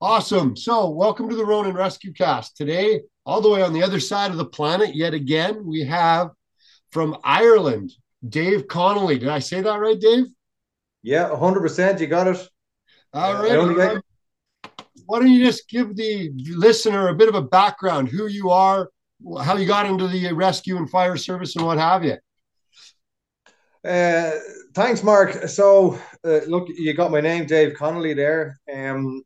Awesome. So, welcome to the Ronin Rescue Cast. Today, all the way on the other side of the planet, yet again, we have from Ireland, Dave Connolly. Did I say that right, Dave? Yeah, 100%. You got it. All right. Why don't you just give the listener a bit of a background, who you are, how you got into the rescue and fire service, and what have you? Uh, thanks, Mark. So, uh, look, you got my name, Dave Connolly, there. Um,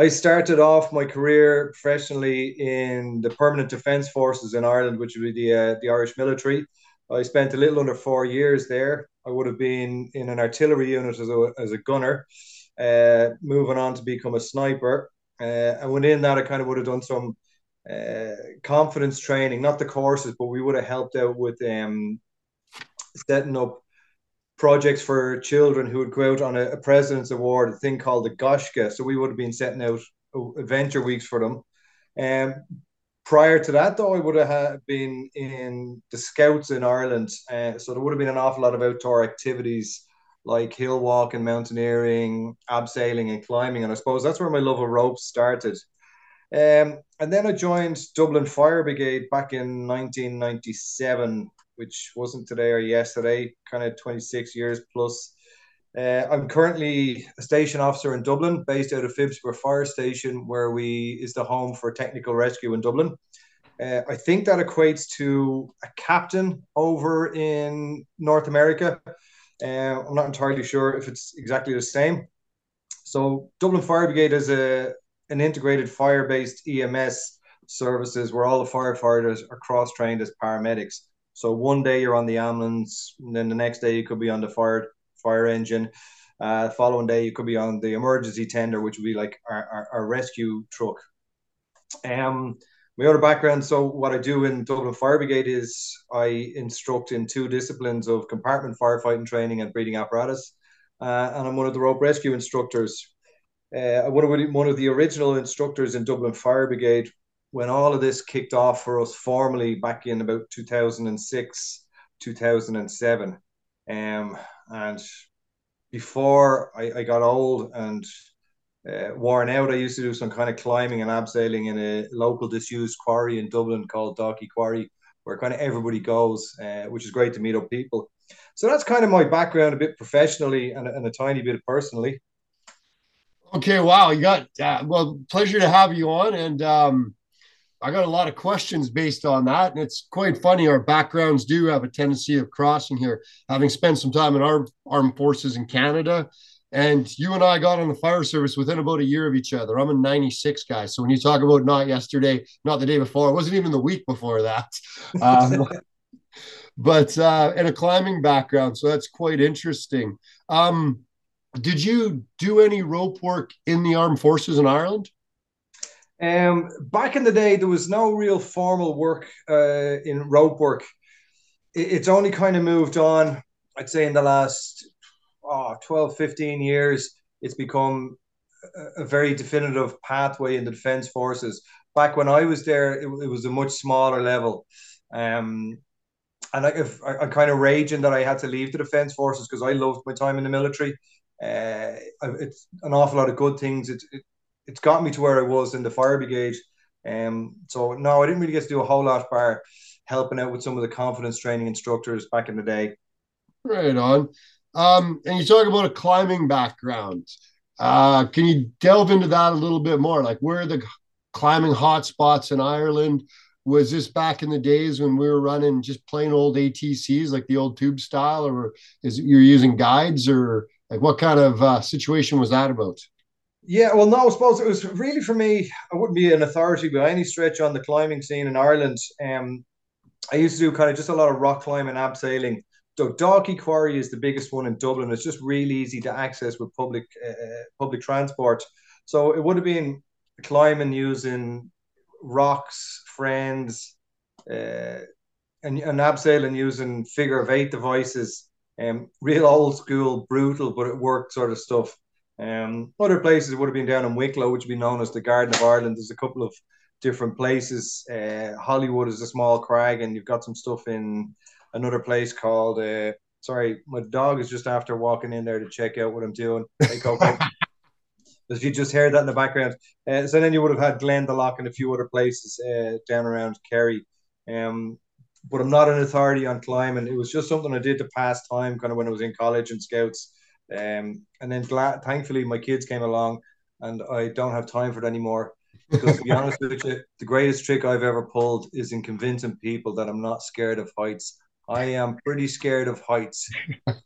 I started off my career professionally in the Permanent Defence Forces in Ireland, which would be the uh, the Irish military. I spent a little under four years there. I would have been in an artillery unit as a, as a gunner, uh, moving on to become a sniper. Uh, and within that, I kind of would have done some uh, confidence training, not the courses, but we would have helped out with um, setting up projects for children who would go out on a, a president's award, a thing called the Gaisce. So we would have been setting out adventure weeks for them. Um, prior to that, though, I would have been in the Scouts in Ireland. Uh, so there would have been an awful lot of outdoor activities like hill walking, mountaineering, abseiling, and climbing. And I suppose that's where my love of ropes started. Um, and then I joined Dublin Fire Brigade back in 1997 which wasn't today or yesterday, kind of 26 years plus. Uh, I'm currently a station officer in Dublin, based out of Phibsborough Fire Station, where we is the home for technical rescue in Dublin. Uh, I think that equates to a captain over in North America. Uh, I'm not entirely sure if it's exactly the same. So Dublin Fire Brigade is a an integrated fire-based EMS services where all the firefighters are cross-trained as paramedics. So one day you're on the ambulance, and then the next day you could be on the fire fire engine. Uh, following day you could be on the emergency tender, which would be like our, our, our rescue truck. Um, my other background, so what I do in Dublin Fire Brigade is I instruct in two disciplines of compartment firefighting training and breathing apparatus, uh, and I'm one of the rope rescue instructors. Uh, one of one of the original instructors in Dublin Fire Brigade when all of this kicked off for us formally back in about 2006, 2007. Um, and before I, I got old and uh, worn out, I used to do some kind of climbing and abseiling in a local disused quarry in Dublin called Dalkey Quarry, where kind of everybody goes, uh, which is great to meet up people. So that's kind of my background, a bit professionally and, and a tiny bit personally. Okay, wow, you got uh, well, pleasure to have you on, and um, I got a lot of questions based on that. And it's quite funny. Our backgrounds do have a tendency of crossing here, having spent some time in our armed forces in Canada. And you and I got on the fire service within about a year of each other. I'm a 96 guy. So when you talk about not yesterday, not the day before, it wasn't even the week before that. Um, but uh, and a climbing background. So that's quite interesting. Um, did you do any rope work in the armed forces in Ireland? Um, back in the day, there was no real formal work uh, in rope work. It's only kind of moved on, I'd say, in the last oh, 12, 15 years. It's become a, very definitive pathway in the defense forces. Back when I was there, it, it was a much smaller level. Um, and I, if, I, am kind of raging that I had to leave the defense forces because I loved my time in the military. Uh, it's an awful lot of good things. It, it, it's got me to where I was in the fire brigade. Um, so no, I didn't really get to do a whole lot bar helping out with some of the confidence training instructors back in the day. Right on. Um, and you talk about a climbing background. Uh, can you delve into that a little bit more? Like, where are the climbing hotspots in Ireland? Was this back in the days when we were running just plain old ATCs, like the old tube style, or is you're using guides, or like what kind of uh, situation was that about? Yeah, well, no, I suppose it was really for me. I wouldn't be an authority by any stretch on the climbing scene in Ireland. Um, I used to do kind of just a lot of rock climbing, abseiling. So Dalkey Quarry is the biggest one in Dublin. It's just really easy to access with public uh, public transport. So it would have been climbing using rocks, friends, uh, and, and abseiling using figure of eight devices. Um, real old school, brutal, but it worked sort of stuff. Um, other places would have been down in Wicklow, which would be known as the Garden of Ireland. There's a couple of different places. Uh, Hollywood is a small crag, and you've got some stuff in another place called. Uh, sorry, my dog is just after walking in there to check out what I'm doing. Hey, Coco. if you just heard that in the background. Uh, so then you would have had Glendalough and a few other places uh, down around Kerry. Um, but I'm not an authority on climbing. It was just something I did to pass time, kind of when I was in college and scouts. Um, and then glad, thankfully, my kids came along, and I don't have time for it anymore. Because to be honest with you, the greatest trick I've ever pulled is in convincing people that I'm not scared of heights. I am pretty scared of heights,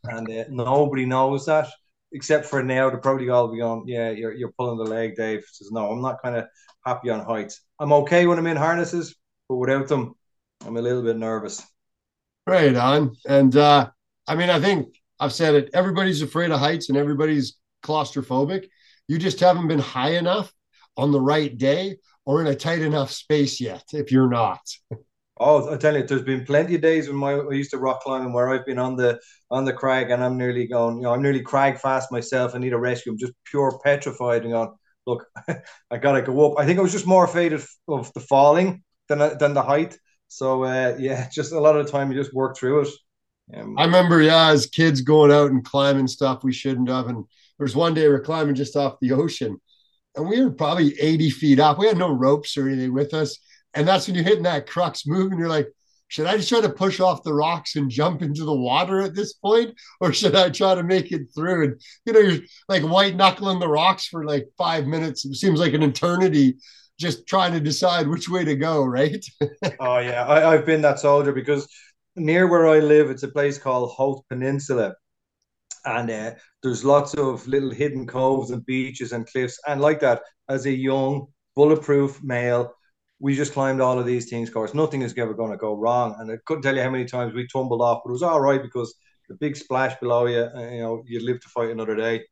and uh, nobody knows that except for now. They're probably all be going, "Yeah, you're you're pulling the leg." Dave says, "No, I'm not kind of happy on heights. I'm okay when I'm in harnesses, but without them, I'm a little bit nervous." Right on, and uh, I mean, I think I've said it. Everybody's afraid of heights, and everybody's claustrophobic. You just haven't been high enough on the right day or in a tight enough space yet. If you're not. Oh, I tell you, there's been plenty of days when my I used to rock climbing where I've been on the on the crag and I'm nearly going, you know, I'm nearly crag fast myself. I need a rescue. I'm just pure petrified and going, look, I gotta go up. I think I was just more afraid of, of the falling than than the height. So uh, yeah, just a lot of the time you just work through it. I remember, yeah, as kids going out and climbing stuff we shouldn't have. And there was one day we we're climbing just off the ocean, and we were probably 80 feet up. We had no ropes or anything with us and that's when you're hitting that crux move and you're like, should I just try to push off the rocks and jump into the water at this point? Or should I try to make it through? And, you know, you're like white knuckling the rocks for like five minutes. It seems like an eternity just trying to decide which way to go, right? oh, yeah. I, I've been that soldier because near where I live, it's a place called Howth Peninsula. And uh, there's lots of little hidden coves and beaches and cliffs. And like that, as a young, bulletproof male, we just climbed all of these things, of course. Nothing is ever going to go wrong. And I couldn't tell you how many times we tumbled off, but it was all right because the big splash below you, uh, you know, you'd live to fight another day.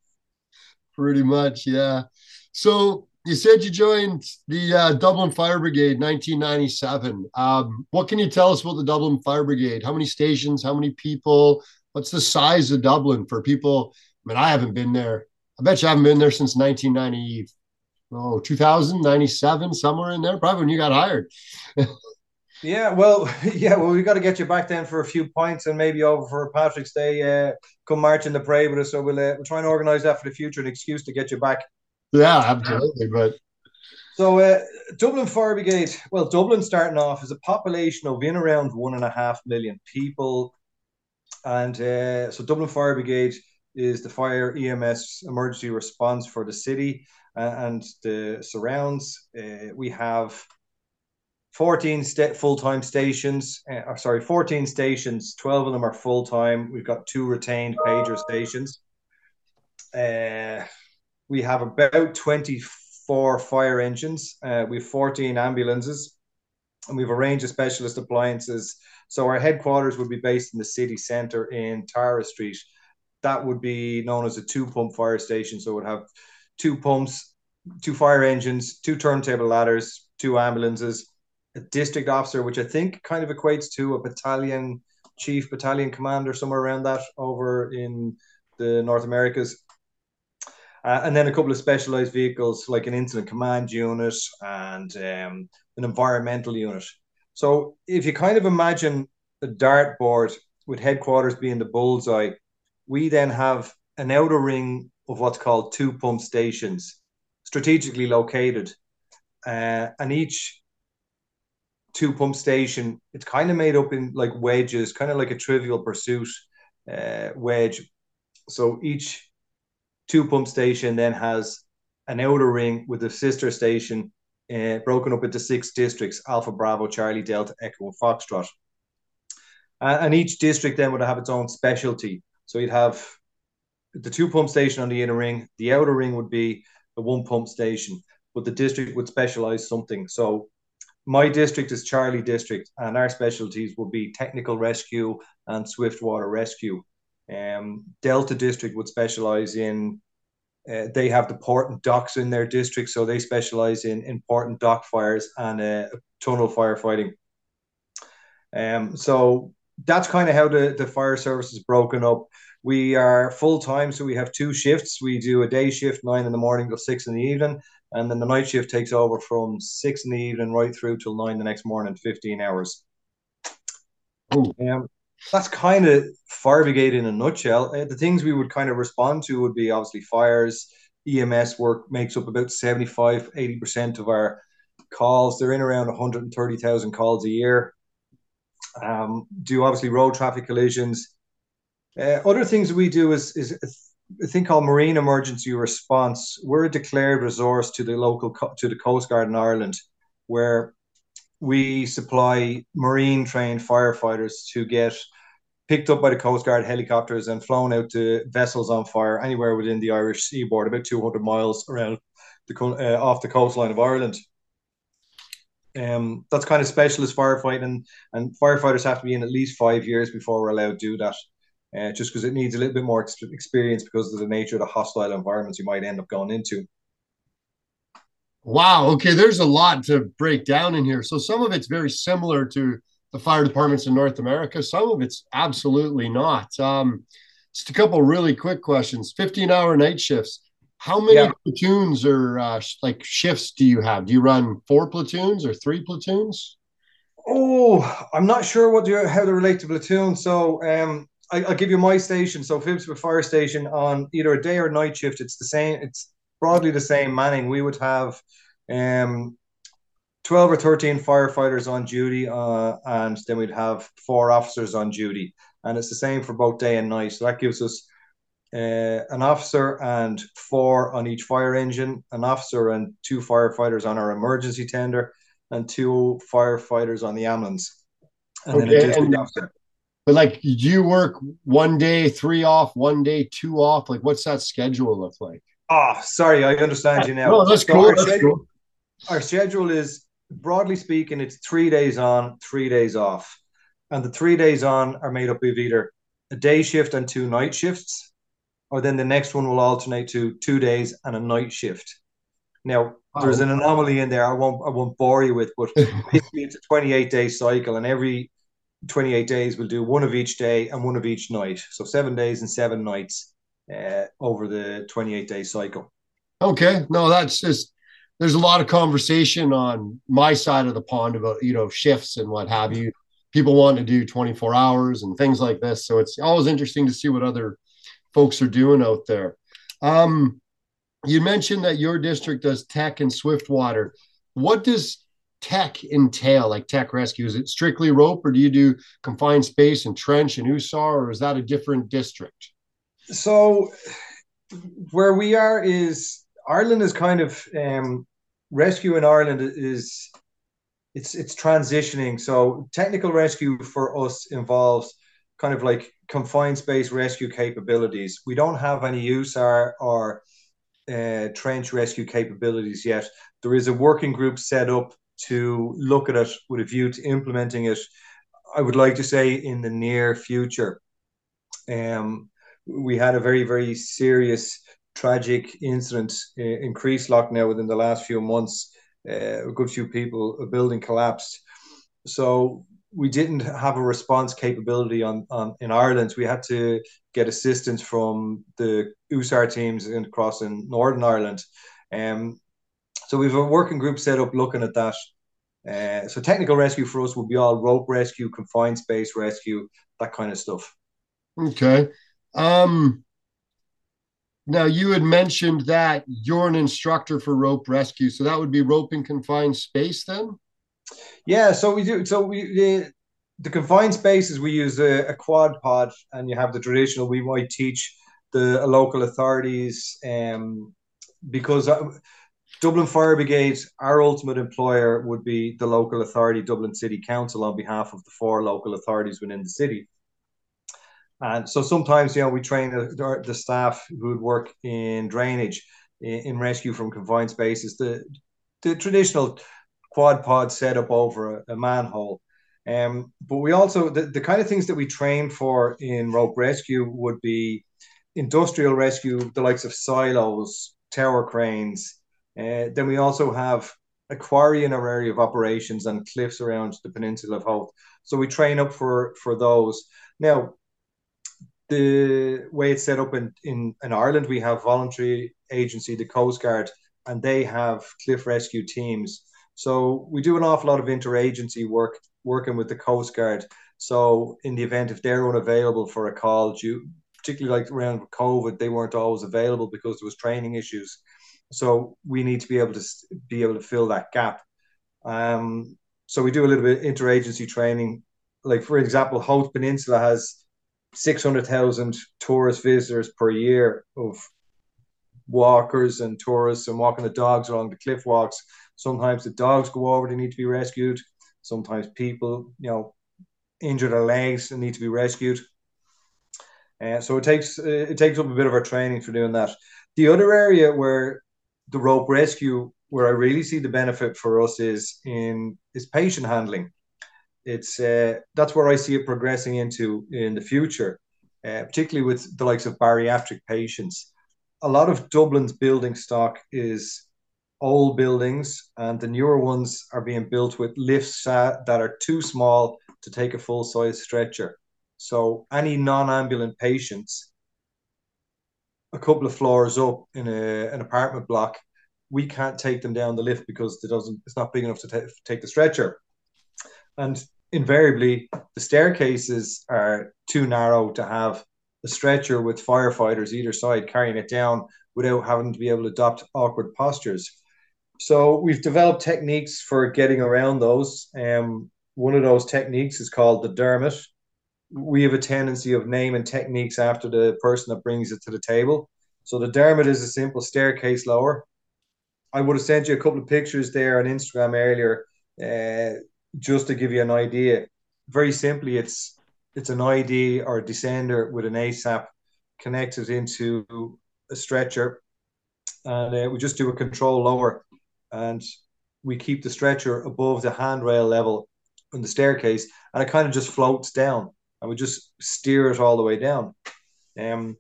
Pretty much, yeah. So you said you joined the uh, Dublin Fire Brigade 1997. Um, what can you tell us about the Dublin Fire Brigade? How many stations? How many people? What's the size of Dublin for people? I mean, I haven't been there. I bet you haven't been there since 1990 oh 2097 somewhere in there probably when you got hired yeah well yeah well we got to get you back then for a few points and maybe over for patrick's day uh, come march in the parade with us so we'll, uh, we'll try and organize that for the future an excuse to get you back yeah absolutely but so uh, dublin fire brigade well dublin starting off is a population of in around one and a half million people. And uh, so dublin fire brigade is the fire ems emergency response for the city uh, and the surrounds. Uh, we have 14 st- full-time stations uh, sorry 14 stations 12 of them are full-time. We've got two retained pager stations. Uh, we have about 24 fire engines uh, we have 14 ambulances and we've a range of specialist appliances so our headquarters would be based in the city centre in tara street that would be known as a two pump fire station so it would have two pumps, two fire engines, two turntable ladders, two ambulances, a district officer, which I think kind of equates to a battalion chief, battalion commander, somewhere around that over in the North Americas. Uh, and then a couple of specialized vehicles like an incident command unit and um, an environmental unit. So if you kind of imagine a dartboard with headquarters being the bullseye, we then have an outer ring of what's called two pump stations, strategically located, uh, and each two pump station it's kind of made up in like wedges, kind of like a Trivial Pursuit uh, wedge. So each two pump station then has an outer ring with a sister station uh, broken up into six districts: Alpha, Bravo, Charlie, Delta, Echo, and Foxtrot. Uh, and each district then would have its own specialty. So you'd have the two pump station on the inner ring. The outer ring would be a one pump station, but the district would specialize something. So my district is Charlie District, and our specialties would be technical rescue and swift water rescue. Um, Delta District would specialize in. Uh, they have the port and docks in their district, so they specialize in important dock fires and uh, tunnel firefighting. Um, so that's kind of how the, the fire service is broken up. We are full time, so we have two shifts. We do a day shift, nine in the morning till six in the evening, and then the night shift takes over from six in the evening right through till nine the next morning, 15 hours. Um, that's kind of fire brigade in a nutshell. Uh, the things we would kind of respond to would be obviously fires, EMS work makes up about 75, 80% of our calls. They're in around 130,000 calls a year. Um, do obviously road traffic collisions. Uh, other things we do is, is a thing called marine emergency response. We're a declared resource to the local to the Coast Guard in Ireland, where we supply marine trained firefighters to get picked up by the Coast Guard helicopters and flown out to vessels on fire anywhere within the Irish seaboard, about 200 miles around the uh, off the coastline of Ireland. Um, that's kind of specialist firefighting, and firefighters have to be in at least five years before we're allowed to do that. Uh, just because it needs a little bit more experience because of the nature of the hostile environments you might end up going into. Wow. Okay. There's a lot to break down in here. So some of it's very similar to the fire departments in North America. Some of it's absolutely not. Um, just a couple really quick questions. 15 hour night shifts. How many yeah. platoons or uh, like shifts do you have? Do you run four platoons or three platoons? Oh, I'm not sure what you how to relate to platoon. So um, I, will give you my station. So Phibsborough Fire Station on either a day or night shift. It's the same. It's broadly the same manning. We would have um, 12 or 13 firefighters on duty, uh, and then we'd have four officers on duty. And it's the same for both day and night. So that gives us uh, an officer and four on each fire engine, an officer and two firefighters on our emergency tender, and two firefighters on the ambulance. And okay, then a district officer. But like you work one day, three off, one day, two off. Like what's that schedule look like? Oh, sorry, I understand you now. No, that's so cool. Our, that's schedule, cool. our schedule is broadly speaking, it's three days on, three days off. And the three days on are made up of either a day shift and two night shifts, or then the next one will alternate to two days and a night shift. Now, oh. there's an anomaly in there I won't I won't bore you with, but basically it's a 28 day cycle, and every 28 days we'll do one of each day and one of each night. So seven days and seven nights uh, over the 28 day cycle. Okay. No, that's just there's a lot of conversation on my side of the pond about you know shifts and what have you. People want to do 24 hours and things like this. So it's always interesting to see what other folks are doing out there. Um, you mentioned that your district does tech and swiftwater what does tech entail like tech rescue? Is it strictly rope or do you do confined space and trench and usar or is that a different district so where we are is Ireland is kind of um, rescue in Ireland is it's it's transitioning. So technical rescue for us involves kind of like confined space rescue capabilities. We don't have any USAR or uh, trench rescue capabilities yet. There is a working group set up to look at it with a view to implementing it. I would like to say in the near future. Um, we had a very very serious tragic incident in Creeslough now within the last few months. Uh, a good few people, a building collapsed. So we didn't have a response capability on, on in Ireland. We had to get assistance from the USAR teams in, across in Northern Ireland. Um, so we've a working group set up looking at that. Uh, so technical rescue for us would be all rope rescue, confined space rescue, that kind of stuff. Okay. Um, now, you had mentioned that you're an instructor for rope rescue, so that would be rope in confined space, then. Yeah, so we do. So we the, the confined spaces we use a, a, quad pod, and you have the traditional. We might teach the local authorities, um, because uh, Dublin Fire Brigade, our ultimate employer would be the local authority, Dublin City Council, on behalf of the four local authorities within the city. And so sometimes, you know, we train the, the staff who would work in drainage, in, in, rescue from confined spaces, the the traditional quad pod setup over a, a manhole. Um, but we also the, the kind of things that we train for in rope rescue would be industrial rescue, the likes of silos, tower cranes. Uh, then we also have a quarry in our area of operations and cliffs around the peninsula of Howth. So we train up for for those. Now, the way it's set up in, in, in Ireland, we have voluntary agency, the Coast Guard, and they have cliff rescue teams. So we do an awful lot of interagency work working with the Coast Guard. So in the event if they're unavailable for a call due particularly like around COVID, they weren't always available because there was training issues. So we need to be able to be able to fill that gap. Um, so we do a little bit of interagency training. Like for example, Howth Peninsula has six hundred thousand tourist visitors per year of walkers and tourists and walking the dogs along the cliff walks. Sometimes the dogs go over; they need to be rescued. Sometimes people, you know, injure their legs and need to be rescued. Uh, so it takes uh, it takes up a bit of our training for doing that. The other area where the rope rescue, where I really see the benefit for us is in is patient handling. It's uh, that's where I see it progressing into in the future, uh, particularly with the likes of bariatric patients. A lot of Dublin's building stock is old buildings, and the newer ones are being built with lifts uh, that are too small to take a full size stretcher. So any non-ambulant patients, a couple of floors up in a, an apartment block, we can't take them down the lift because it doesn't. It's not big enough to t- take the stretcher, and invariably the staircases are too narrow to have a stretcher with firefighters either side carrying it down without having to be able to adopt awkward postures. So we've developed techniques for getting around those. Um, one of those techniques is called the Dermot. We have a tendency of naming techniques after the person that brings it to the table. So the Dermot is a simple staircase lower. I would have sent you a couple of pictures there on Instagram earlier, uh, just to give you an idea. Very simply, it's it's an ID or a descender with an ASAP connected into a stretcher, and uh, we just do a control lower, and we keep the stretcher above the handrail level on the staircase, and it kind of just floats down, and we just steer it all the way down. Um,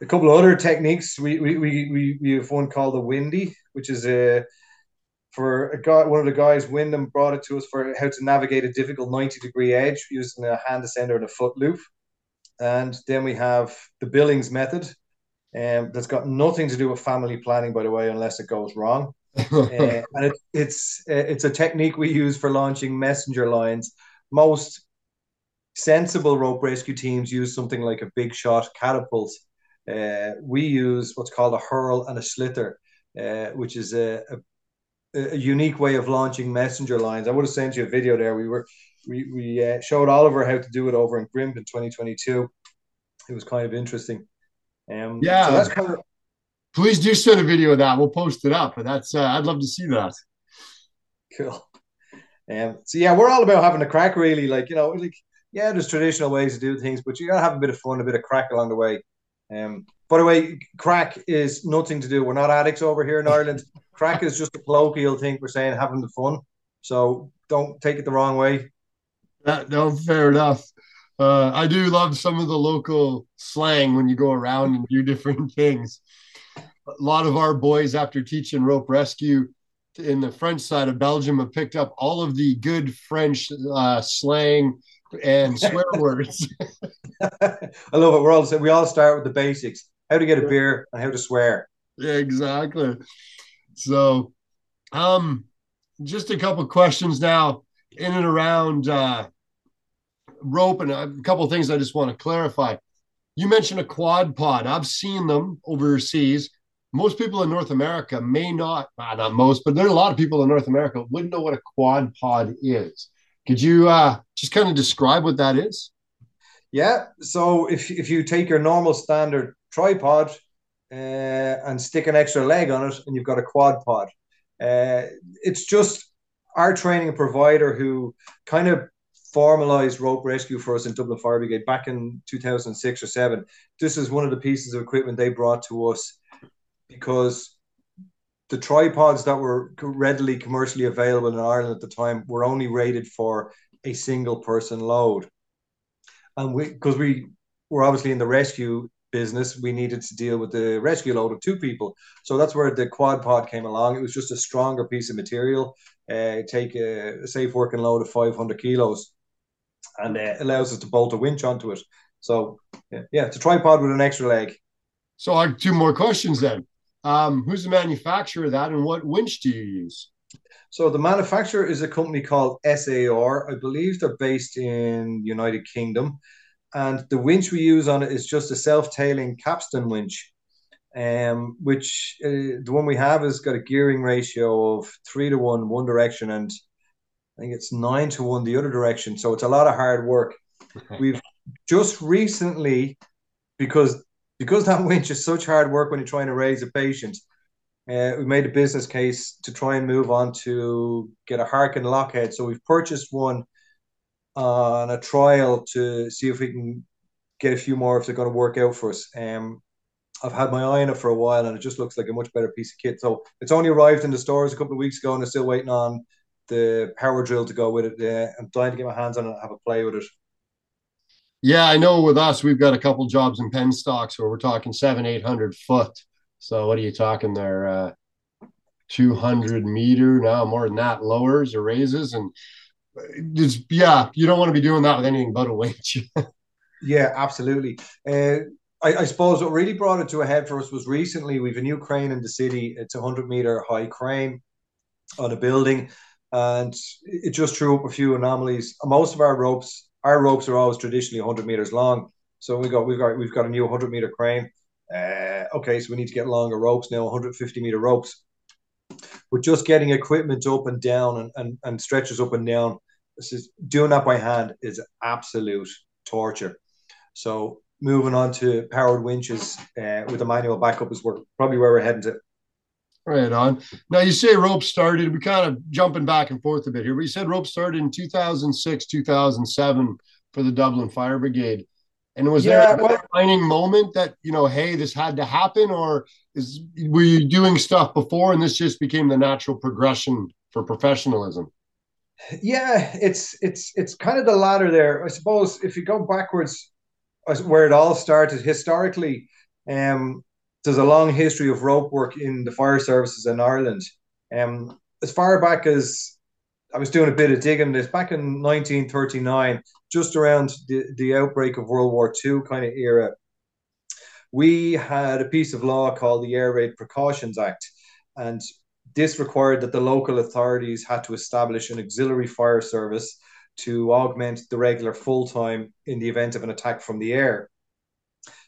a couple of other techniques. We we we we have one called the windy, which is a for a guy. One of the guys, Wyndham, brought it to us for how to navigate a difficult ninety degree edge using a hand ascender and a foot loop. And then we have the Billings method, um, that's got nothing to do with family planning, by the way, unless it goes wrong. uh, and it, it's uh, it's a technique we use for launching messenger lines. Most sensible rope rescue teams use something like a big shot catapult. Uh, we use what's called a hurl and a sliotar, uh, which is a, a, a, unique way of launching messenger lines. I would have sent you a video there. We were we we uh, showed Oliver how to do it over in Grimp in 2022. It was kind of interesting. Um, yeah, so that's kind of Please do send a video of that. We'll post it up. But that's uh, I'd love to see that. Cool. Um, so yeah, we're all about having a crack, really. Like you know, like yeah, there's traditional ways to do things, but you gotta have a bit of fun, a bit of crack along the way. Um, by the way, crack is nothing to do. We're not addicts over here in Ireland. crack is just a colloquial thing we're saying having the fun. So don't take it the wrong way. That, no, fair enough. Uh, I do love some of the local slang when you go around and do different things a lot of our boys, after teaching rope rescue in the French side of Belgium, have picked up all of the good French uh, slang and swear words. I love it. We're all we all start with the basics: how to get a beer and how to swear. Yeah, exactly. So, um, just a couple questions now in and around uh, rope, and a couple things I just want to clarify. You mentioned a quad pod. I've seen them overseas most people in North America may not, uh, not most, but there are a lot of people in North America wouldn't know what a quad pod is. Could you uh, just kind of describe what that is? Yeah. So if, if you take your normal standard tripod uh, and stick an extra leg on it, and you've got a quad pod, uh, it's just our training provider who kind of formalized rope rescue for us in Dublin Fire Brigade back in 2006 or 7. This is one of the pieces of equipment they brought to us because the tripods that were readily commercially available in Ireland at the time were only rated for a single person load. And we, because we were obviously in the rescue business, we needed to deal with the rescue load of two people. So that's where the quad pod came along. It was just a stronger piece of material, uh, take a, a safe working load of 500 kilos, and uh, allows us to bolt a winch onto it. So, yeah, yeah, it's a tripod with an extra leg. So, I have two more questions then. Um, who's the manufacturer of that, and what winch do you use? So the manufacturer is a company called SAR. I believe they're based in United Kingdom. And the winch we use on it is just a self-tailing capstan winch, um, which uh, the one we have has got a gearing ratio of three to one one direction, and I think it's nine to one the other direction. So it's a lot of hard work. We've just recently, because because that winch is such hard work when you're trying to raise a patient, uh, we made a business case to try and move on to get a Harken LokHead. So we've purchased one on a trial to see if we can get a few more if they're going to work out for us. Um, I've had my eye on it for a while, and it just looks like a much better piece of kit. So it's only arrived in the stores a couple of weeks ago, and I'm still waiting on the power drill to go with it. Uh, I'm dying to get my hands on it and have a play with it. Yeah, I know. With us, we've got a couple jobs in penstocks where we're talking seven, eight hundred foot. So what are you talking there? Uh, two hundred meter now, more than that, lowers or raises, and just yeah, you don't want to be doing that with anything but a winch. yeah, absolutely. Uh, I, I, suppose what really brought it to a head for us was recently we've a new crane in the city. It's a hundred meter high crane on a building, and it just threw up a few anomalies. Most of our ropes, our ropes are always traditionally 100 meters long. So we got we've got we've got a new 100 meter crane. Uh, okay, so we need to get longer ropes now, 150 meter ropes. But just getting equipment up and down and, and, and stretches up and down this is doing that by hand is absolute torture. So moving on to powered winches uh, with a manual backup is where, probably where we're heading to. Right on. Now you say rope started. We kind of jumping back and forth a bit here, but you said rope started in 2006, 2007 for the Dublin Fire Brigade. And was yeah, there a well, defining moment that you know, hey, this had to happen, or is were you doing stuff before and this just became the natural progression for professionalism? Yeah, it's it's it's kind of the ladder there. I suppose if you go backwards, where it all started historically, um, there's a long history of rope work in the fire services in Ireland. Um, as far back as I was doing a bit of digging this back in 1939, just around the, the outbreak of World War II kind of era, we had a piece of law called the Air Raid Precautions Act. And this required that the local authorities had to establish an auxiliary fire service to augment the regular full time in the event of an attack from the air.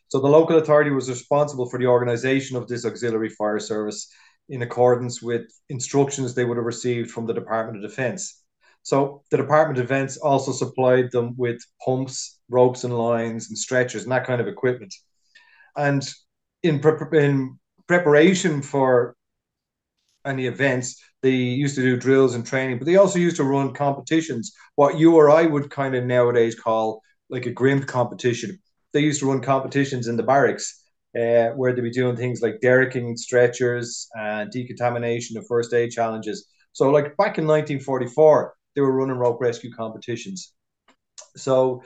So the local authority was responsible for the organisation of this auxiliary fire service in accordance with instructions they would have received from the Department of Defence. So the Department of Defence also supplied them with pumps, ropes and lines, and stretchers and that kind of equipment. And in, pre- in preparation for any events. They used to do drills and training, but they also used to run competitions, what you or I would kind of nowadays call like a grimp competition. They used to run competitions in the barracks uh, where they'd be doing things like derricking stretchers and decontamination of first aid challenges. So, like back in 1944, they were running rope rescue competitions. So,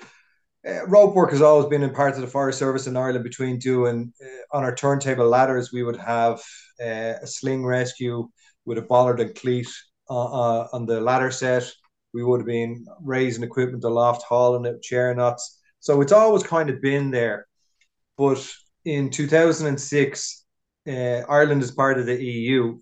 uh, rope work has always been in parts of the fire service in Ireland between doing uh, on our turntable ladders we would have uh, a sling rescue with a bollard and cleat uh, uh, on the ladder set. We would have been raising equipment aloft hauling it chair nuts so it's always kind of been there. But in 2006 uh, Ireland is part of the EU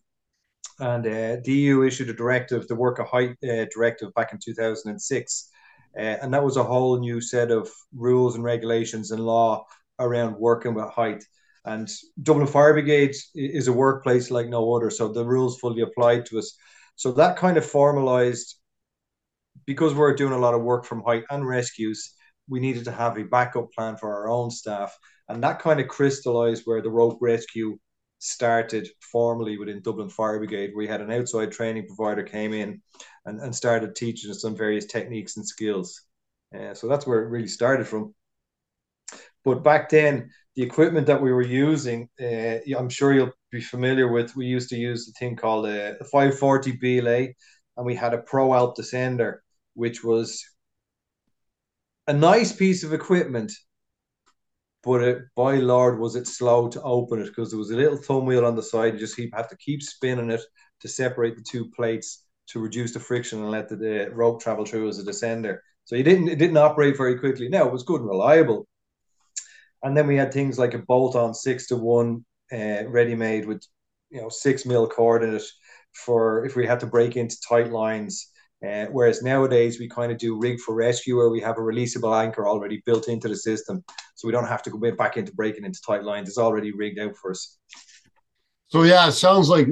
and the EU issued a directive the work of height directive back in 2006 uh, and that was a whole new set of rules and regulations and law around working with height. And Dublin Fire Brigade is a workplace like no other, so the rules fully applied to us. So that kind of formalized because we're doing a lot of work from height and rescues. We needed to have a backup plan for our own staff, and that kind of crystallized where the rope rescue started formally within Dublin Fire Brigade. We had an outside training provider came in and, and started teaching us some various techniques and skills. Uh, so that's where it really started from. But back then, the equipment that we were using, uh, I'm sure you'll be familiar with. We used to use the thing called a, a 540 BLA, and we had a Pro Alp Descender, which was a nice piece of equipment but it, by Lord, was it slow to open it because there was a little thumb wheel on the side. You just keep, have to keep spinning it to separate the two plates to reduce the friction and let the, the rope travel through as a descender. So you didn't it didn't operate very quickly. Now it was good and reliable. And then we had things like a bolt on six to one uh, ready made with you know six mil cord in it for if we had to break into tight lines Uh, whereas nowadays we kind of do rig for rescue where we have a releasable anchor already built into the system. So we don't have to go back into breaking into tight lines. It's already rigged out for us. So yeah, it sounds like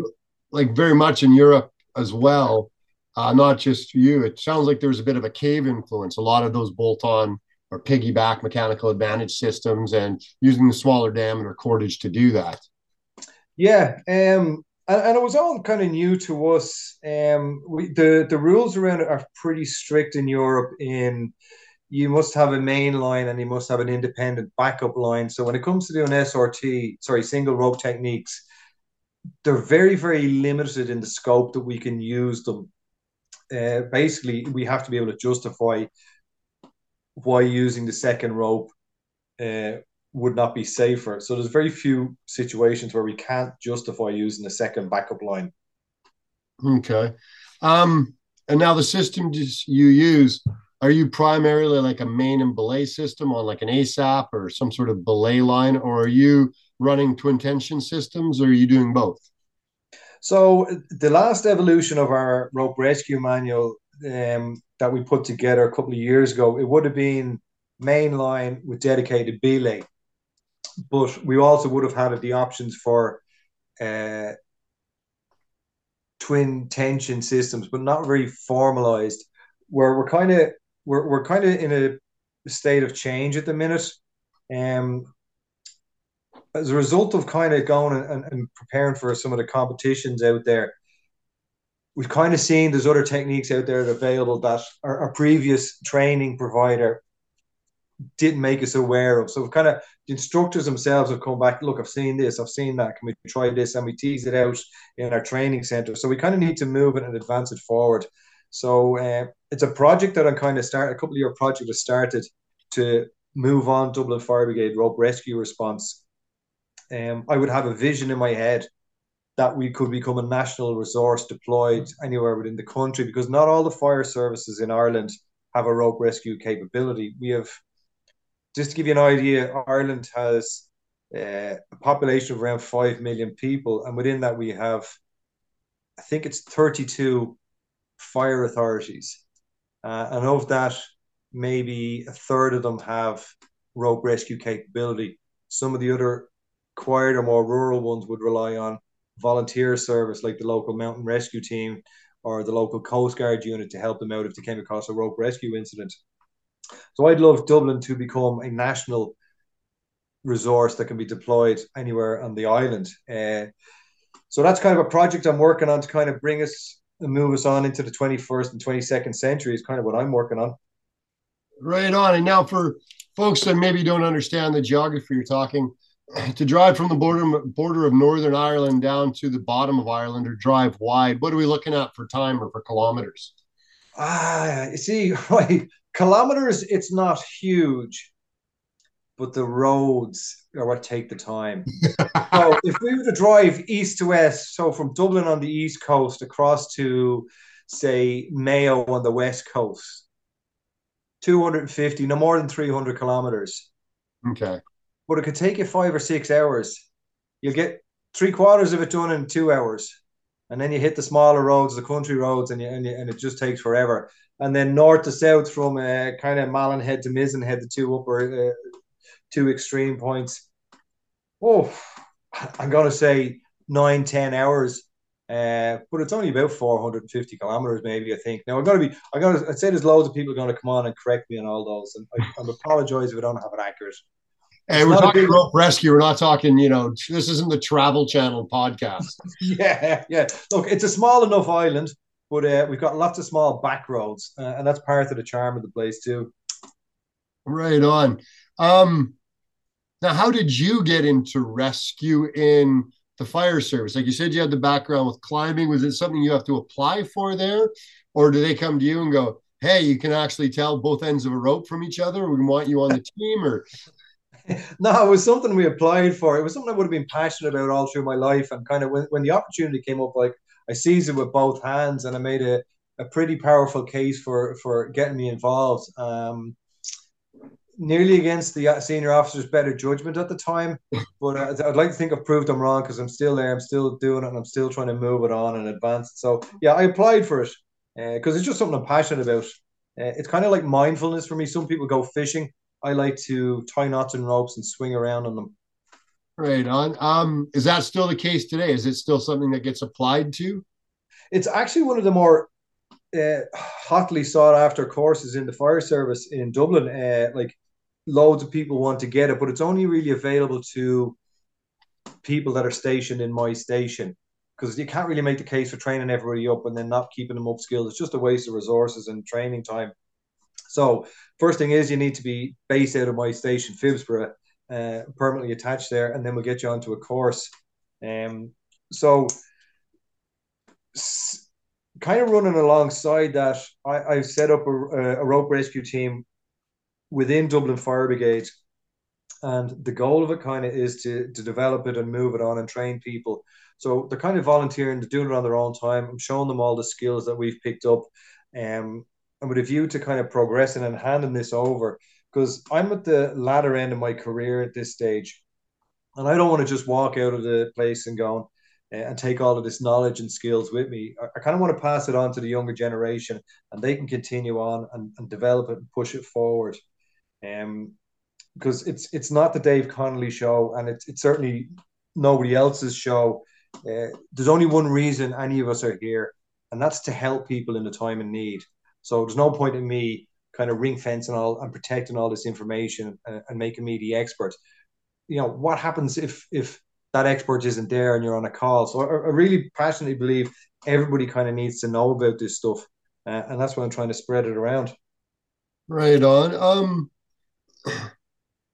like very much in Europe as well. Uh, not just you. It sounds like there's a bit of a cave influence. A lot of those bolt-on or piggyback mechanical advantage systems, and using the smaller diameter cordage to do that. Yeah, um, and, and it was all kind of new to us. Um, we the the rules around it are pretty strict in Europe. In you must have a main line and you must have an independent backup line. So when it comes to doing SRT, sorry, single rope techniques, they're very very limited in the scope that we can use them. Uh, basically, we have to be able to justify why using the second rope uh, would not be safer. So there's very few situations where we can't justify using a second backup line. Okay. Um, and now the system you use, are you primarily like a main and belay system on like an ASAP or some sort of belay line, or are you running twin tension systems, or are you doing both? So the last evolution of our rope rescue manual um, that we put together a couple of years ago, it would have been main line with dedicated belay but we also would have had the options for uh, twin tension systems, but not very formalized. Where we're kind of we're we're kind of in a state of change at the minute. Um, as a result of kind of going and, and preparing for some of the competitions out there, we've kind of seen there's other techniques out there available that our, our previous training provider didn't make us aware of. So kind of the instructors themselves have come back. Look, I've seen this, I've seen that. Can we try this? And we tease it out in our training center. So we kind of need to move it and advance it forward. So uh, it's a project that I'm kind of start a couple of year project has started to move on Dublin Fire Brigade rope rescue response. Um, I would have a vision in my head that we could become a national resource deployed anywhere within the country because not all the fire services in Ireland have a rope rescue capability. We have just to give you an idea, Ireland has uh, a population of around 5 million people. And within that, we have, I think it's 32 fire authorities. Uh, and of that, maybe a third of them have rope rescue capability. Some of the other quieter, or more rural ones would rely on volunteer service, like the local mountain rescue team or the local Coast Guard unit to help them out if they came across a rope rescue incident. So I'd love Dublin to become a national resource that can be deployed anywhere on the island. Uh, so that's kind of a project I'm working on to kind of bring us and move us on into the 21st and 22nd century is kind of what I'm working on. Right on. And now for folks that maybe don't understand the geography you're talking, to drive from the border border of Northern Ireland down to the bottom of Ireland or drive wide, what are we looking at for time or for kilometers? Ah, you see, right kilometers, it's not huge, but the roads are what take the time. so if we were to drive east to west, so from Dublin on the east coast across to say Mayo on the west coast, 250, no more than 300 kilometers. Okay. But it could take you five or six hours. You'll get three quarters of it done in two hours. And then you hit the smaller roads, the country roads, and, you, and, you, and it just takes forever and then north to south from uh, kind of Malin-Head to Mizenhead, the two upper, uh, two extreme points. Oh, I'm gonna say nine, ten hours. Uh, but it's only about 450 kilometers, maybe I think. Now I'm gonna be, I'm gonna, I'd say there's loads of people going to come on and correct me on all those, and I, I apologize if I don't have it accurate. Hey, we're talking big... rope rescue. We're not talking, you know, this isn't the Travel Channel podcast. yeah, yeah. Look, it's a small enough island but uh, we've got lots of small back roads, uh, and that's part of the charm of the place too. Right on. Um, now, how did you get into rescue in the fire service? Like you said, you had the background with climbing. Was it something you have to apply for there, or do they come to you and go, "Hey, you can actually tell both ends of a rope from each other. We want you on the team," or no, it was something we applied for. It was something I would have been passionate about all through my life. And kind of when, when the opportunity came up, like I seized it with both hands and I made a, a pretty powerful case for for getting me involved. Um, nearly against the senior officer's better judgment at the time, but I'd like to think I've proved them wrong because I'm still there, I'm still doing it, and I'm still trying to move it on and advance. So yeah, I applied for it. because uh, it's just something I'm passionate about. Uh, it's kind of like mindfulness for me. Some people go fishing. I like to tie knots and ropes and swing around on them. Right on. Um, is that still the case today? Is it still something that gets applied to? It's actually one of the more uh, hotly sought after courses in the fire service in Dublin. Uh, like loads of people want to get it, but it's only really available to people that are stationed in my station because you can't really make the case for training everybody up and then not keeping them upskilled. It's just a waste of resources and training time. So first thing is you need to be based out of my station, Phibsborough, uh, permanently attached there, and then we'll get you onto a course. Um, so s- kind of running alongside that, I, I've set up a, a rope rescue team within Dublin Fire Brigade. And the goal of it kind of is to, to develop it and move it on and train people. So they're kind of volunteering, they're doing it on their own time. I'm showing them all the skills that we've picked up. Um, with a view to kind of progressing and handing this over, because I'm at the latter end of my career at this stage. And I don't want to just walk out of the place and go, and take all of this knowledge and skills with me. I, I kind of want to pass it on to the younger generation and they can continue on and, and develop it and push it forward. Um, because it's it's not the Dave Connolly show and it's, it's certainly nobody else's show. Uh, there's only one reason any of us are here, and that's to help people in the time of need. So there's no point in me kind of ring fencing all and protecting all this information and, and making me the expert. You know what happens if if that expert isn't there and you're on a call. So I, I really passionately believe everybody kind of needs to know about this stuff, uh, and that's why I'm trying to spread it around. Right on. Um,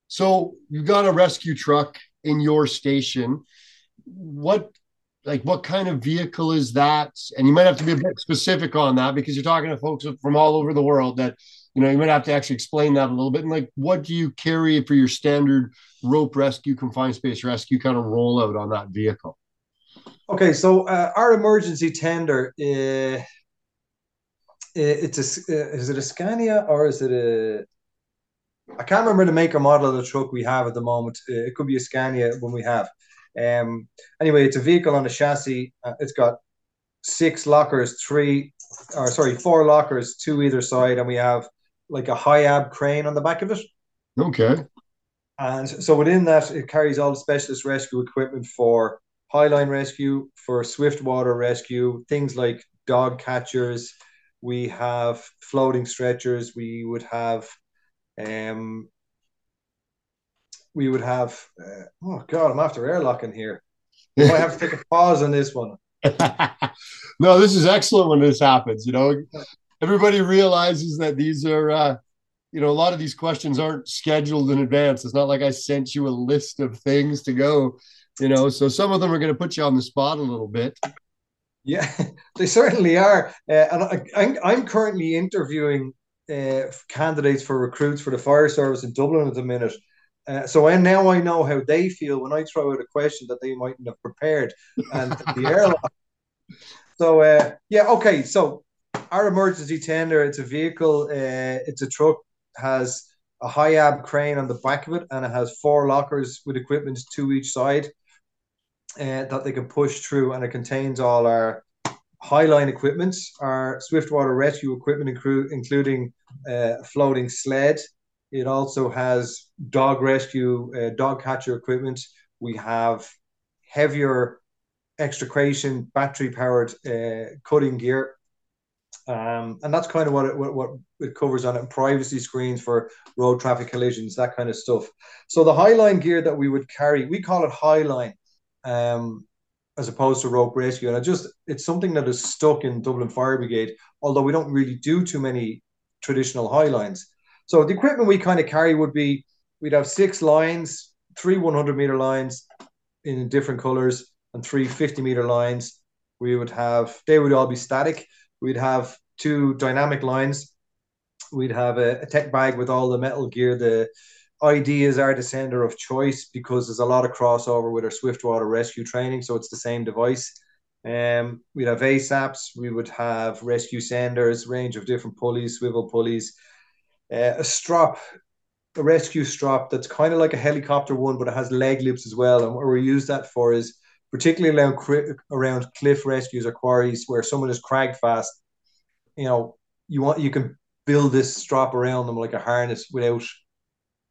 so you've got a rescue truck in your station. What like what kind of vehicle is that? And you might have to be a bit specific on that because you're talking to folks from all over the world that you know you might have to actually explain that a little bit and like what do you carry for your standard rope rescue confined space rescue kind of rollout on that vehicle okay so uh, our emergency tender uh, it's a uh, is it a scania or is it a I can't remember the make or model of the truck we have at the moment. It could be a Scania when we have. Um, anyway, it's a vehicle on a chassis. Uh, it's got six lockers, three, or sorry, four lockers, two either side, and we have like a Hiab crane on the back of it. Okay. And so within that, it carries all the specialist rescue equipment for highline rescue, for swift water rescue, things like dog catchers. We have floating stretchers. We would have, um, we would have. Uh, oh God, I'm after airlocking here. I have to take a pause on this one. no, this is excellent when this happens. You know, everybody realizes that these are, uh, you know, a lot of these questions aren't scheduled in advance. It's not like I sent you a list of things to go, you know, so some of them are going to put you on the spot a little bit. Yeah, they certainly are. Uh, and I, I'm, I'm currently interviewing uh, candidates for recruits for the fire service in Dublin at the minute. Uh, so I now I know how they feel when I throw out a question that they mightn't have prepared, and the airline. So uh, yeah, okay. So our emergency tender, it's a vehicle, uh, it's a truck, has a Hiab crane on the back of it, and it has four lockers with equipment to each side uh, that they can push through, and it contains all our highline equipment, our swiftwater rescue equipment, including uh, floating sled. It also has dog rescue, uh, dog catcher equipment. We have heavier extrication, battery powered uh, cutting gear. Um, and that's kind of what it, what, what it covers on it privacy screens for road traffic collisions, that kind of stuff. So the highline gear that we would carry, we call it highline. Um, as opposed to rope rescue. And I just it's something that is stuck in Dublin Fire Brigade, although we don't really do too many traditional high lines. So the equipment we kind of carry would be we'd have six lines, three 100 meter lines in different colors, and three 50 meter lines. We would have, they would all be static. We'd have two dynamic lines. We'd have a, a tech bag with all the metal gear. The ID is our descender of choice because there's a lot of crossover with our Swiftwater rescue training. So it's the same device. Um, we'd have ASAPs, we would have Rescucenders, range of different pulleys, swivel pulleys, uh, a strop, a rescue strop that's kind of like a helicopter one, but it has leg loops as well. And what we use that for is particularly around, around cliff rescues or quarries where someone is crag fast. you know, you want you can build this strap around them like a harness without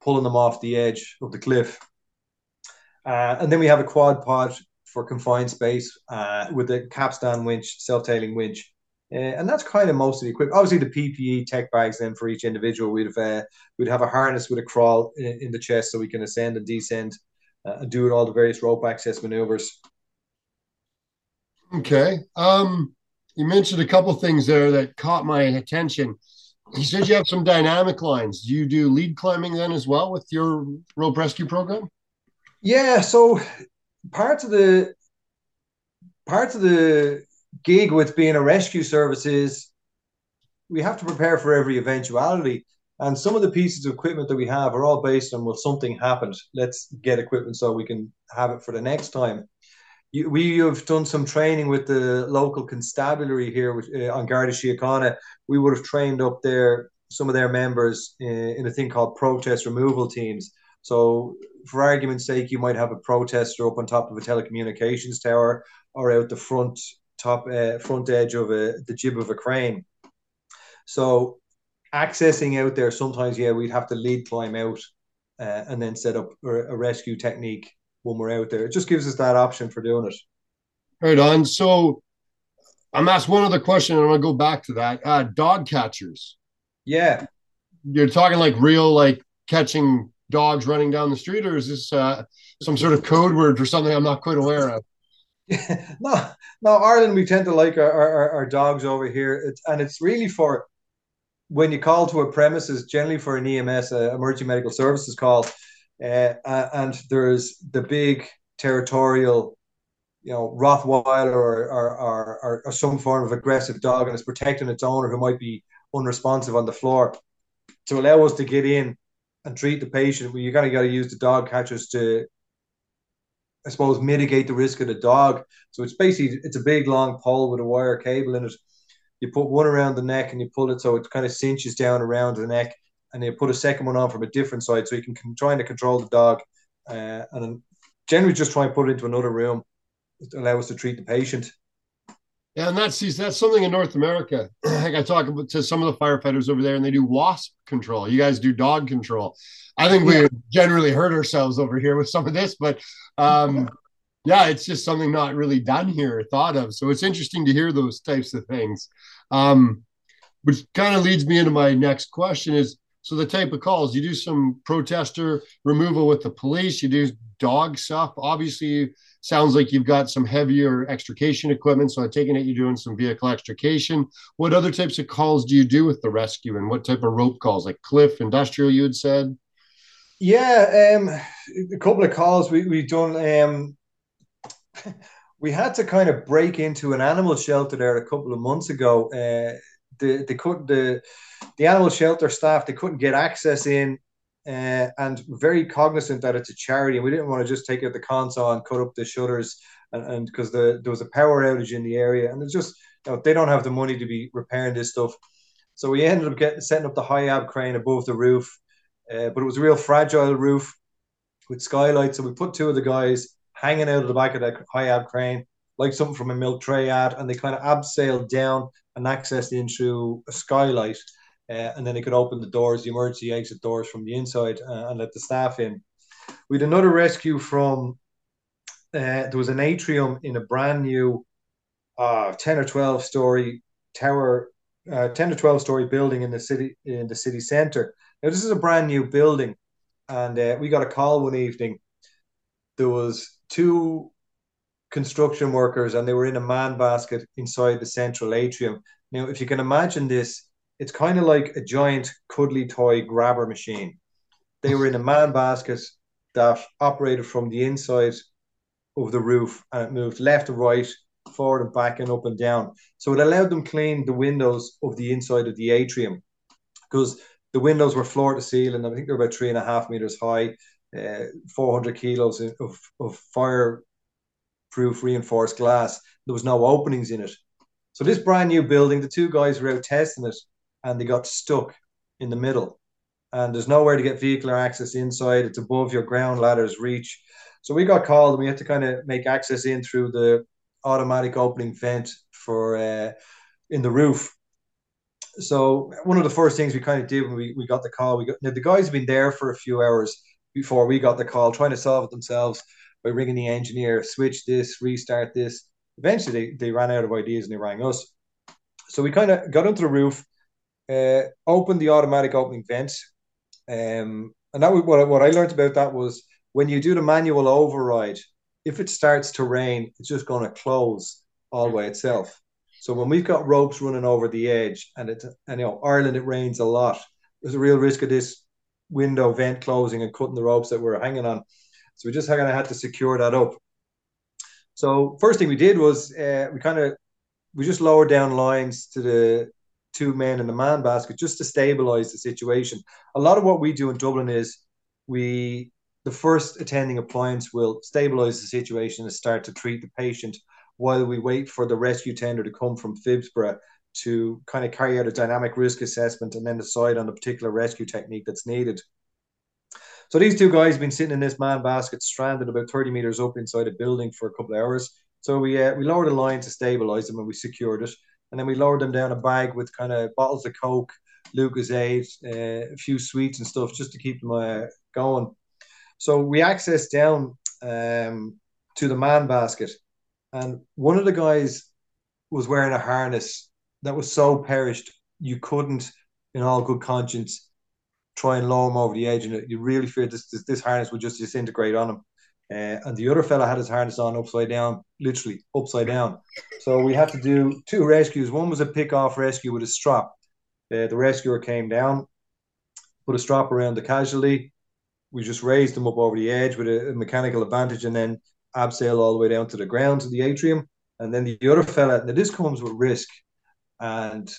pulling them off the edge of the cliff. Uh, and then we have a quad pod for confined space uh, with a capstan winch, self-tailing winch. Uh, and that's kind of most of the equipment. Obviously, the PPE tech bags then for each individual. We'd have uh, we'd have a harness with a Croll in, in the chest so we can ascend and descend uh, and do all the various rope access maneuvers. Okay. Um, you mentioned a couple things there that caught my attention. You said you have some dynamic lines. Do you do lead climbing then as well with your rope rescue program? Yeah. So part of the part of the gig with being a rescue service is we have to prepare for every eventuality. And some of the pieces of equipment that we have are all based on well, something happened. Let's get equipment so we can have it for the next time. We have done some training with the local constabulary here with, uh, on Garda Síochána. We would have trained up there some of their members in, in a thing called protest removal teams. So, for argument's sake, you might have a protester up on top of a telecommunications tower or out the front top uh, front edge of a, the jib of a crane. So, accessing out there, sometimes yeah, we'd have to lead climb out uh, and then set up a, rescue technique when we're out there. It just gives us that option for doing it. Right on. So I'm asked one other question, and I'm gonna go back to that. Uh, dog catchers. Yeah. You're talking like real, like catching dogs running down the street, or is this uh, some sort of code word for something I'm not quite aware of? no, no, Ireland, we tend to like our, our, our dogs over here. It's, and it's really for when you call to a premises, generally for an EMS, uh, emergency medical services call, uh, and there's the big territorial, you know, Rottweiler or, or, or, or, some form of aggressive dog, and it's protecting its owner who might be unresponsive on the floor. To allow us to get in and treat the patient, well, you kind of got to use the dog catchers to, I suppose, mitigate the risk of the dog. So it's basically it's a big long pole with a wire cable in it. You put one around the neck and you pull it so it kind of cinches down around the neck and you put a second one on from a different side so you can try to control the dog uh, and generally just try and put it into another room to allow us to treat the patient. Yeah, and that's that's something in North America. like I talk about to some of the firefighters over there, and they do wasp control. You guys do dog control. I think we generally hurt ourselves over here with some of this, but um, yeah, it's just something not really done here or thought of. So it's interesting to hear those types of things. Um, which kind of leads me into my next question: is so the type of calls you do some protester removal with the police, you do dog stuff. Obviously, sounds like you've got some heavier extrication equipment. So I'm taking it you're doing some vehicle extrication. What other types of calls do you do with the rescue, and what type of rope calls, like cliff, industrial? You had said. Yeah, um, a couple of calls we we've done. Um, we had to kind of break into an animal shelter there a couple of months ago. Uh, the the the animal shelter staff they couldn't get access in uh, and very cognizant that it's a charity and we didn't want to just take out the console and cut up the shutters and because the there was a power outage in the area and it's just you know, they don't have the money to be repairing this stuff. So we ended up getting setting up the Hiab crane above the roof uh, but it was a real fragile roof with skylights so we put two of the guys hanging out of the back of that Hiab crane like something from a milk tray ad and they kind of abseiled down and accessed in through a skylight uh, and then they could open the doors, the emergency exit doors from the inside, uh, and let the staff in. We had another rescue from. Uh, there was an atrium in a brand new, uh, ten or twelve story tower, ten to twelve story building in the city in the city centre. Now this is a brand new building, and we got a call one evening. There was two construction workers, and they were in a man basket inside the central atrium. Now, if you can imagine this, it's kind of like a giant cuddly toy grabber machine. They were in a man basket that operated from the inside of the roof and it moved left to right, forward and back, and up and down. So it allowed them clean the windows of the inside of the atrium because the windows were floor to ceiling. I think they're about three and a half meters high, uh, 400 kilos of, of fireproof reinforced glass. There was no openings in it. So this brand new building, the two guys were out testing it and they got stuck in the middle. And there's nowhere to get vehicular access inside. It's above your ground ladder's reach. So we got called and we had to kind of make access in through the automatic opening vent for uh, in the roof. so one of the first things we kind of did when we, we got the call, we got now the guys have been there for a few hours before we got the call, trying to solve it themselves by ringing the engineer, switch this, restart this. Eventually, they, they ran out of ideas and they rang us. So we kind of got onto the roof, uh, open the automatic opening vent, um, and that was what, what I learned about that was when you do the manual override, if it starts to rain, it's just going to close all by itself. So when we've got ropes running over the edge, and it's and you know Ireland, it rains a lot. There's a real risk of this window vent closing and cutting the ropes that we're hanging on. So we just kind of had to secure that up. So first thing we did was uh, we kind of we just lowered down lines to the two men in the man basket just to stabilize the situation. A lot of what we do in Dublin is we the first attending appliance will stabilize the situation and start to treat the patient while we wait for the rescue tender to come from Phibsborough to kind of carry out a dynamic risk assessment and then decide on the particular rescue technique that's needed. So these two guys have been sitting in this man basket, stranded about 30 meters up inside a building for a couple of hours. So we uh, we lowered a line to stabilize them and we secured it. And then we lowered them down a bag with kind of bottles of Coke, Lucozade, uh, a few sweets and stuff just to keep them uh, going. So we accessed down um, to the man basket. And one of the guys was wearing a harness that was so perished, you couldn't, in all good conscience, try and lower him over the edge. And you really feared this, this, this harness would just disintegrate on him. Uh, and the other fella had his harness on upside down, literally upside down. So we had to do two rescues. One was a pick off rescue with a strap. Uh, the rescuer came down, put a strap around the casualty. We just raised them up over the edge with a, a mechanical advantage and then abseil all the way down to the ground to the atrium. And then the other fella, now this comes with risk. And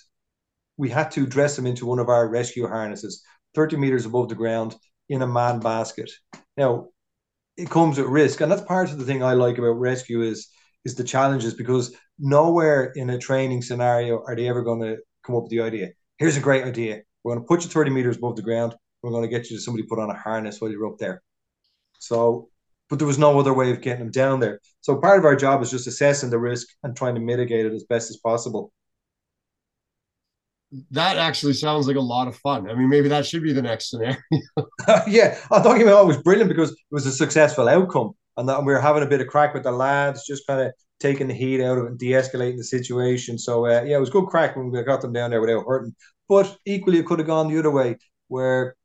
we had to dress him into one of our rescue harnesses, 30 meters above the ground in a man basket. Now, it comes at risk, and that's part of the thing I like about rescue is is the challenges because nowhere in a training scenario are they ever going to come up with the idea. Here's a great idea. We're going to put you 30 meters above the ground. We're going to get you to somebody put on a harness while you're up there. So, but there was no other way of getting them down there. So part of our job is just assessing the risk and trying to mitigate it as best as possible that actually sounds like a lot of fun. I mean, maybe that should be the next scenario. yeah, I thought it was brilliant because it was a successful outcome, and that we were having a bit of crack with the lads, just kind of taking the heat out of it and de-escalating the situation. So uh, yeah, it was good crack when we got them down there without hurting. But equally, it could have gone the other way, where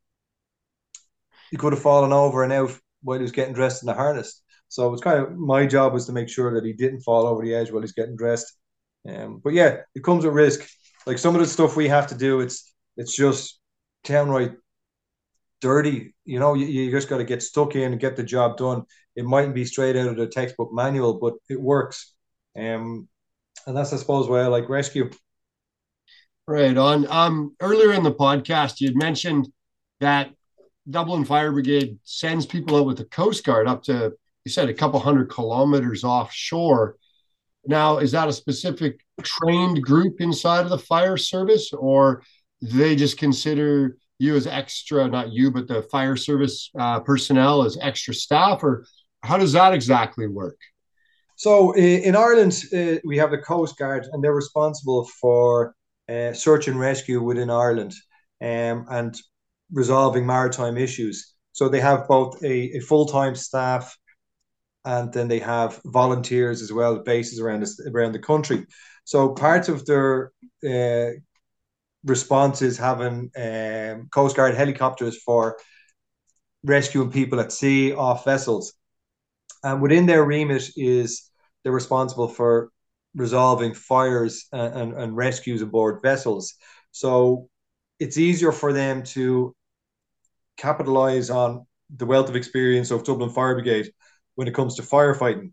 he could have fallen over and out while he was getting dressed in the harness. So it was kind of my job was to make sure that he didn't fall over the edge while he's getting dressed. Um, but yeah, it comes with risk like some of the stuff we have to do, it's it's just downright dirty. You know, you, you just got to get stuck in and get the job done. It mightn't be straight out of the textbook manual, but it works. Um, and that's I suppose why I like rescue. Right on. Um, earlier in the podcast, you had mentioned that Dublin Fire Brigade sends people out with the Coast Guard up to you said a couple hundred kilometers offshore now, is that a specific trained group inside of the fire service, or they just consider you as extra, not you, but the fire service uh, personnel as extra staff, or how does that exactly work? So in Ireland, uh, we have the Coast Guard, and they're responsible for uh, search and rescue within Ireland um, and resolving maritime issues. So they have both a, a full time staff and then they have volunteers as well, bases around this, around the country. So part of their uh, response is having um, Coast Guard helicopters for rescuing people at sea off vessels, and within their remit is they're responsible for resolving fires and, and, and rescues aboard vessels. So it's easier for them to capitalize on the wealth of experience of Dublin Fire Brigade when it comes to firefighting.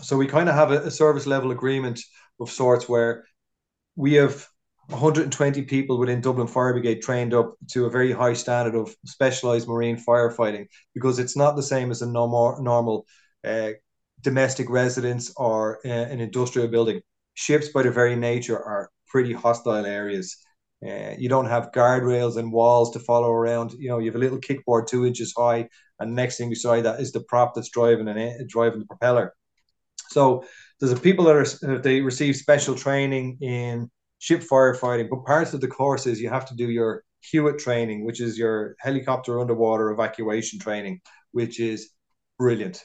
So we kind of have a, a service level agreement of sorts where we have 120 people within Dublin Fire Brigade trained up to a very high standard of specialized marine firefighting because it's not the same as a normal, normal uh, domestic residence or uh, an industrial building. Ships, by their very nature, are pretty hostile areas. Uh, you don't have guardrails and walls to follow around. You know, you have a little kickboard two inches high, and next thing beside that is the prop that's driving and driving the propeller. So there's a people that are they receive special training in ship firefighting. But part of the course is you have to do your HUET training, which is your helicopter underwater evacuation training, which is brilliant.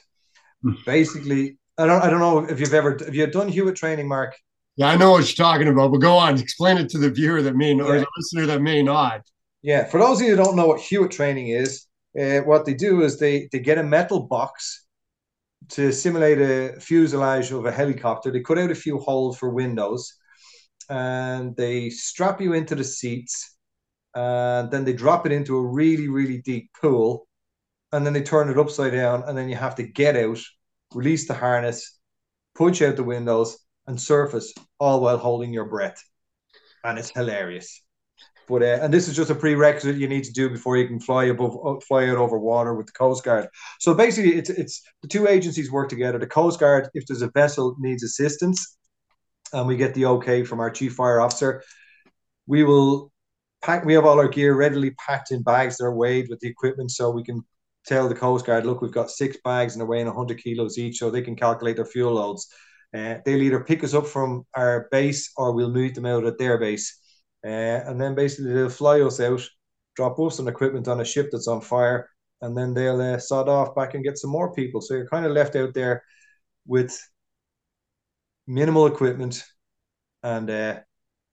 Hmm. Basically, I don't I don't know if you've ever have you done HUET training, Mark? Yeah, I know what you're talking about, but go on, explain it to the viewer that may yeah. or the listener that may not. Yeah, for those of you who don't know what HUET training is, uh, what they do is they they get a metal box to simulate a fuselage of a helicopter. They cut out a few holes for windows, and they strap you into the seats, and then they drop it into a really really deep pool, and then they turn it upside down, and then you have to get out, release the harness, punch out the windows, and surface all while holding your breath, and it's hilarious. But uh, and this is just a prerequisite you need to do before you can fly above, uh, fly out over water with the Coast Guard. So basically, it's it's the two agencies work together. The Coast Guard, if there's a vessel needs assistance, and we get the okay from our chief fire officer, we will pack. We have all our gear readily packed in bags that are weighed with the equipment, so we can tell the Coast Guard, look, we've got six bags and they're weighing 100 kilos each, so they can calculate their fuel loads. Uh, they'll either pick us up from our base or we'll meet them out at their base. Uh, and then basically they'll fly us out, drop us some equipment on a ship that's on fire, and then they'll uh, sod off back and get some more people. So you're kind of left out there with minimal equipment and uh,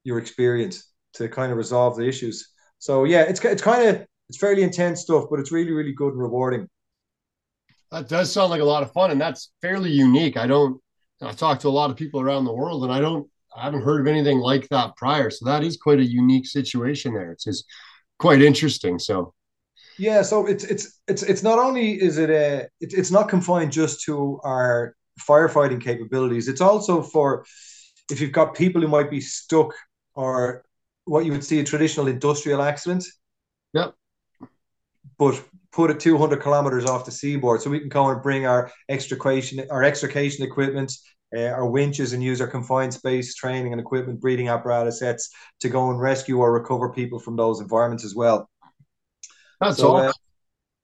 your experience to kind of resolve the issues. So yeah, it's it's kind of it's fairly intense stuff, but it's really really good and rewarding. That does sound like a lot of fun, and that's fairly unique. I don't. I talk to a lot of people around the world, and I don't I haven't heard of anything like that prior. So that is quite a unique situation there. It's just quite interesting. So yeah, so it's it's it's it's not only is it a it, it's not confined just to our firefighting capabilities. It's also for if you've got people who might be stuck or what you would see a traditional industrial accident. Yep. But put it 200 kilometers off the seaboard so we can go and bring our extrication our extrication equipment uh, our winches and use our confined space training and equipment breathing apparatus sets to go and rescue or recover people from those environments as well. That's so, uh,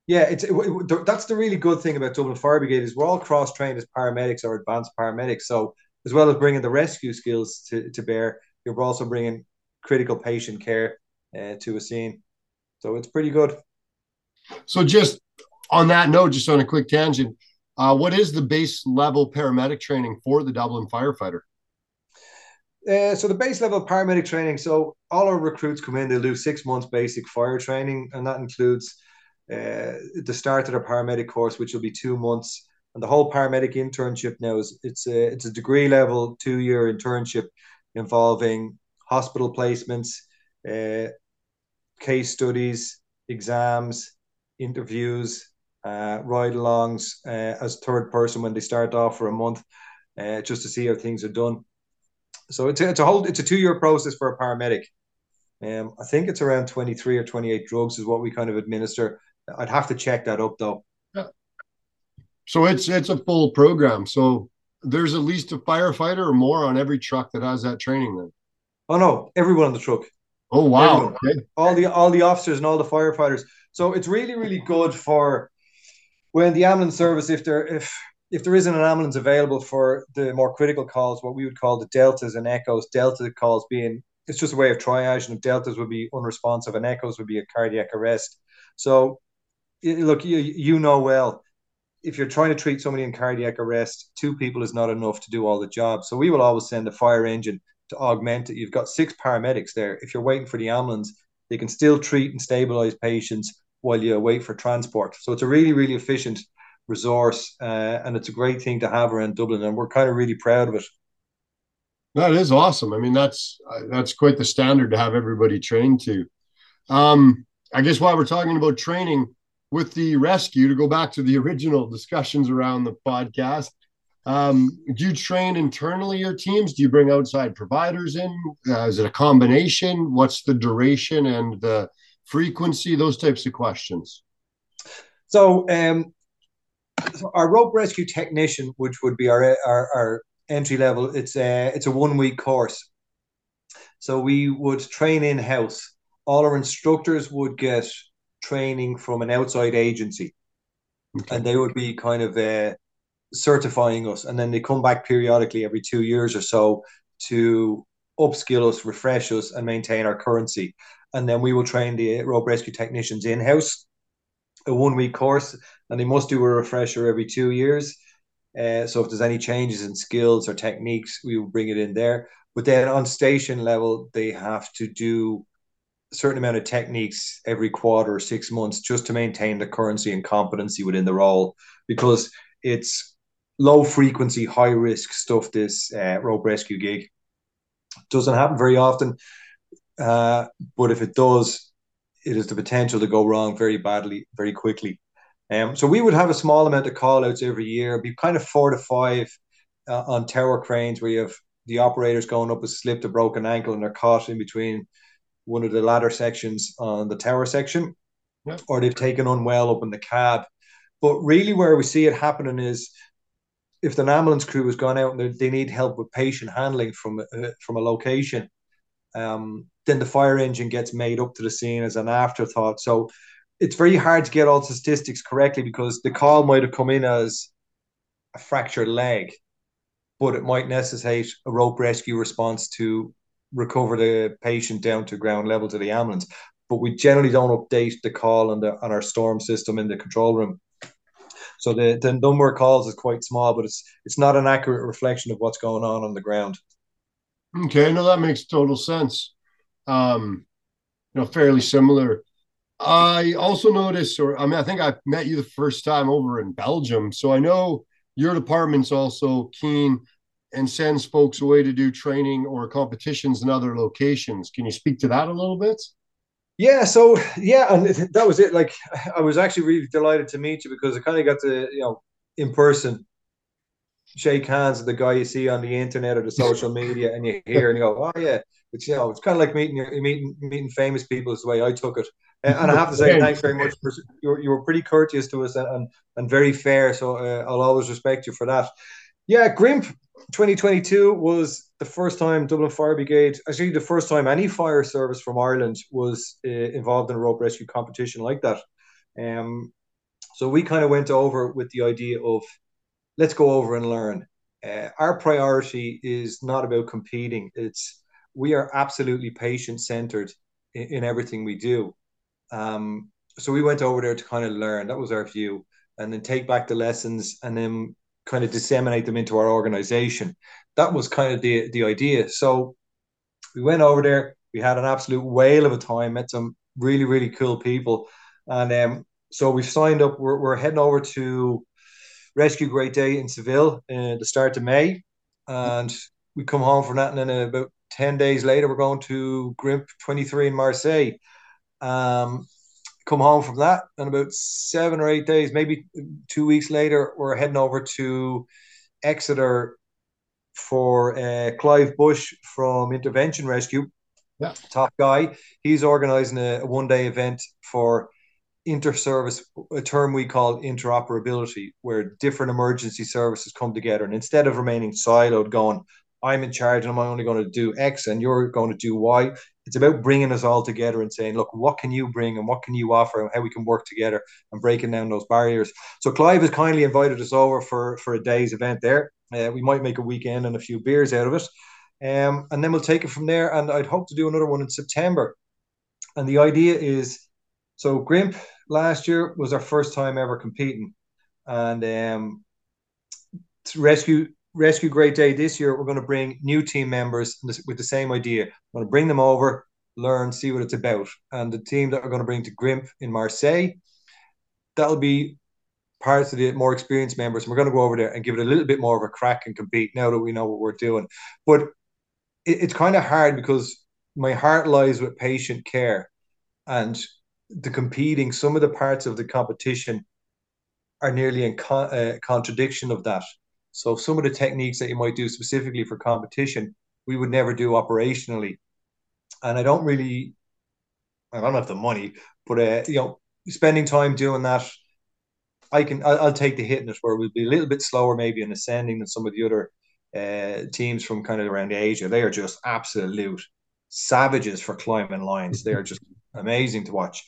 yeah, it's it, it, that's the really good thing about Dublin Fire Brigade is we're all cross trained as paramedics or advanced paramedics. So as well as bringing the rescue skills to, to bear, you're also bringing critical patient care uh, to a scene. So it's pretty good. So just on that note, just on a quick tangent, uh, what is the base level paramedic training for the Dublin firefighter? Uh, so the base level paramedic training. So all our recruits come in. They'll do six months basic fire training, and that includes uh, the start of their paramedic course, which will be two months. And the whole paramedic internship now is it's a it's a degree level two year internship involving hospital placements, uh, case studies, exams, interviews, uh, ride alongs uh, as third person when they start off for a month, uh, just to see how things are done. So it's a, it's a whole it's a two year process for a paramedic. Um, I think it's around twenty three or twenty eight drugs is what we kind of administer. I'd have to check that up though. Yeah. So it's it's a full program. So there's at least a firefighter or more on every truck that has that training then. Oh no, everyone on the truck. Oh wow! Okay. All the all the officers and all the firefighters. So it's really really good for when the ambulance service, if there if if there isn't an ambulance available for the more critical calls, what we would call the deltas and echoes, delta calls being it's just a way of triage, and deltas would be unresponsive, and echoes would be a cardiac arrest. So, look, you you know well, if you're trying to treat somebody in cardiac arrest, two people is not enough to do all the job. So we will always send a fire engine to augment it. You've got six paramedics there. If you're waiting for the ambulance, they can still treat and stabilize patients while you wait for transport. So it's a really, really efficient resource, uh, and it's a great thing to have around Dublin, and we're kind of really proud of it. That is awesome. I mean, that's that's quite the standard to have everybody trained to. Um, I guess while we're talking about training with the rescue, to go back to the original discussions around the podcast, um, do you train internally your teams? Do you bring outside providers in? Uh, is it a combination? What's the duration and the frequency, those types of questions. So, um, so our rope rescue technician, which would be our our, our entry level, it's a it's a one week course. So we would train in house. All our instructors would get training from an outside agency, okay. and they would be kind of uh, certifying us, and then they come back periodically every two years or so to upskill us, refresh us, and maintain our currency. And then we will train the rope rescue technicians in house, a one week course, and they must do a refresher every two years. Uh, so if there's any changes in skills or techniques, we will bring it in there. But then on station level, they have to do a certain amount of techniques every quarter or six months just to maintain the currency and competency within the role because it's low frequency, high risk stuff. This uh, rope rescue gig doesn't happen very often, uh, but if it does, it has the potential to go wrong very badly, very quickly. Um, so we would have a small amount of callouts every year, be kind of four to five uh, on tower cranes where you have the operators going up a slipped a broken ankle and they're caught in between one of the ladder sections on the tower section, yep. or they've taken unwell up in the cab. But really, where we see it happening is if an ambulance crew has gone out and they need help with patient handling from uh, from a location, um, then the fire engine gets made up to the scene as an afterthought. So it's very hard to get all statistics correctly because the call might have come in as a fractured leg, but it might necessitate a rope rescue response to recover the patient down to ground level to the ambulance. But we generally don't update the call on the on our storm system in the control room. So the, the number of calls is quite small, but it's it's not an accurate reflection of what's going on on the ground. Okay, no, that makes total sense. Um, you know, fairly similar. I also noticed, or I mean, I think I met you the first time over in Belgium, so I know your department's also keen and sends folks away to do training or competitions in other locations. Can you speak to that a little bit? Yeah, so yeah, and that was it. Like, I was actually really delighted to meet you because I kind of got to, you know, in person, shake hands with the guy you see on the internet or the social media, and you hear and you go, oh yeah, it's you know, it's kind of like meeting meeting meeting famous people is the way I took it. And, and I have to say, thanks very much. For, you, were, you were pretty courteous to us and and, and very fair. So uh, I'll always respect you for that. Yeah, Grimp 2022 was the first time Dublin Fire Brigade, actually the first time any fire service from Ireland was uh, involved in a rope rescue competition like that. Um, so we kind of went over with the idea of let's go over and learn. Uh, our priority is not about competing. It's we are absolutely patient centered in, in, everything we do. Um, so we went over there to kind of learn. That was our view, and then take back the lessons, and then kind of disseminate them into our organization. That was kind of the the idea. So we went over there. We had an absolute whale of a time. Met some really really cool people, and um, so we've signed up. We're, we're heading over to Rescue Great Day in Seville in the start of May, and we come home from that, and then about ten days later, we're going to Grimp Twenty Three in Marseille. Um, come home from that, and about seven or eight days, maybe two weeks later, we're heading over to Exeter for uh, Clive Bush from Intervention Rescue. Yeah. Top guy. He's organizing a, a one day event for inter-service a term we call interoperability where different emergency services come together and instead of remaining siloed going i'm in charge and i'm only going to do x and you're going to do y it's about bringing us all together and saying, look, what can you bring and what can you offer and how we can work together and breaking down those barriers. So Clive has kindly invited us over for, for a day's event there. Uh, we might make a weekend and a few beers out of it. Um, and then we'll take it from there. And I'd hope to do another one in September. And the idea is so Grimp last year was our first time ever competing. And um, rescue Rescue Great Day this year, we're going to bring new team members with the same idea. We're going to bring them over, learn, see what it's about. And the team that we're going to bring to Grimp in Marseille, that'll be parts of the more experienced members. We're going to go over there and give it a little bit more of a crack and compete now that we know what we're doing. But it, it's kind of hard because my heart lies with patient care and the competing. Some of the parts of the competition are nearly in con- uh, contradiction of that. So some of the techniques that you might do specifically for competition, we would never do operationally. And I don't really, I don't have the money, but uh, you know, spending time doing that, I can, I'll, I'll take the hit in it where we'll be a little bit slower maybe in ascending than some of the other uh, teams from kind of around Asia. They are just absolute savages for climbing lines. They are just amazing to watch.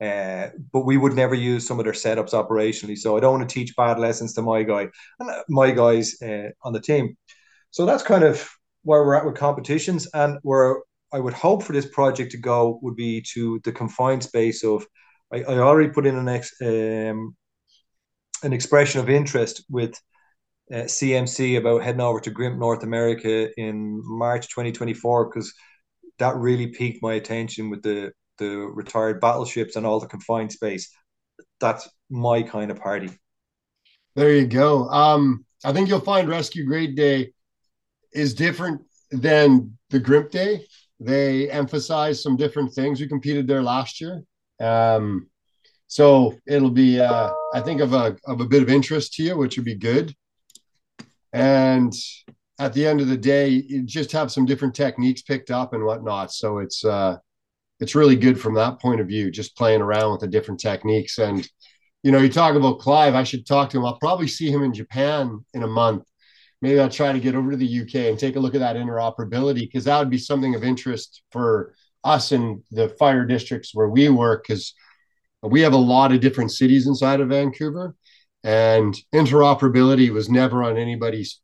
Uh, but we would never use some of their setups operationally. So I don't want to teach bad lessons to my guy and uh, my guys uh, on the team. So that's kind of where we're at with competitions and where I would hope for this project to go would be to the confined space of I, I already put in an ex, um, an expression of interest with uh, CMC about heading over to GRIMP North America in March 2024 because that really piqued my attention with the the retired battleships and all the confined space. That's my kind of party. There you go. Um, I think you'll find Rescue Grade Day is different than the GRIMP Day. They emphasize some different things. We competed there last year. Um, so it'll be, uh, I think, of a of a bit of interest to you, which would be good. And at the end of the day, you just have some different techniques picked up and whatnot. So it's uh, it's really good from that point of view, just playing around with the different techniques. And you know, you talk about Clive. I should talk to him. I'll probably see him in Japan in a month. Maybe I'll try to get over to the UK and take a look at that interoperability because that would be something of interest for us in the fire districts where we work because we have a lot of different cities inside of Vancouver, and interoperability was never on anybody's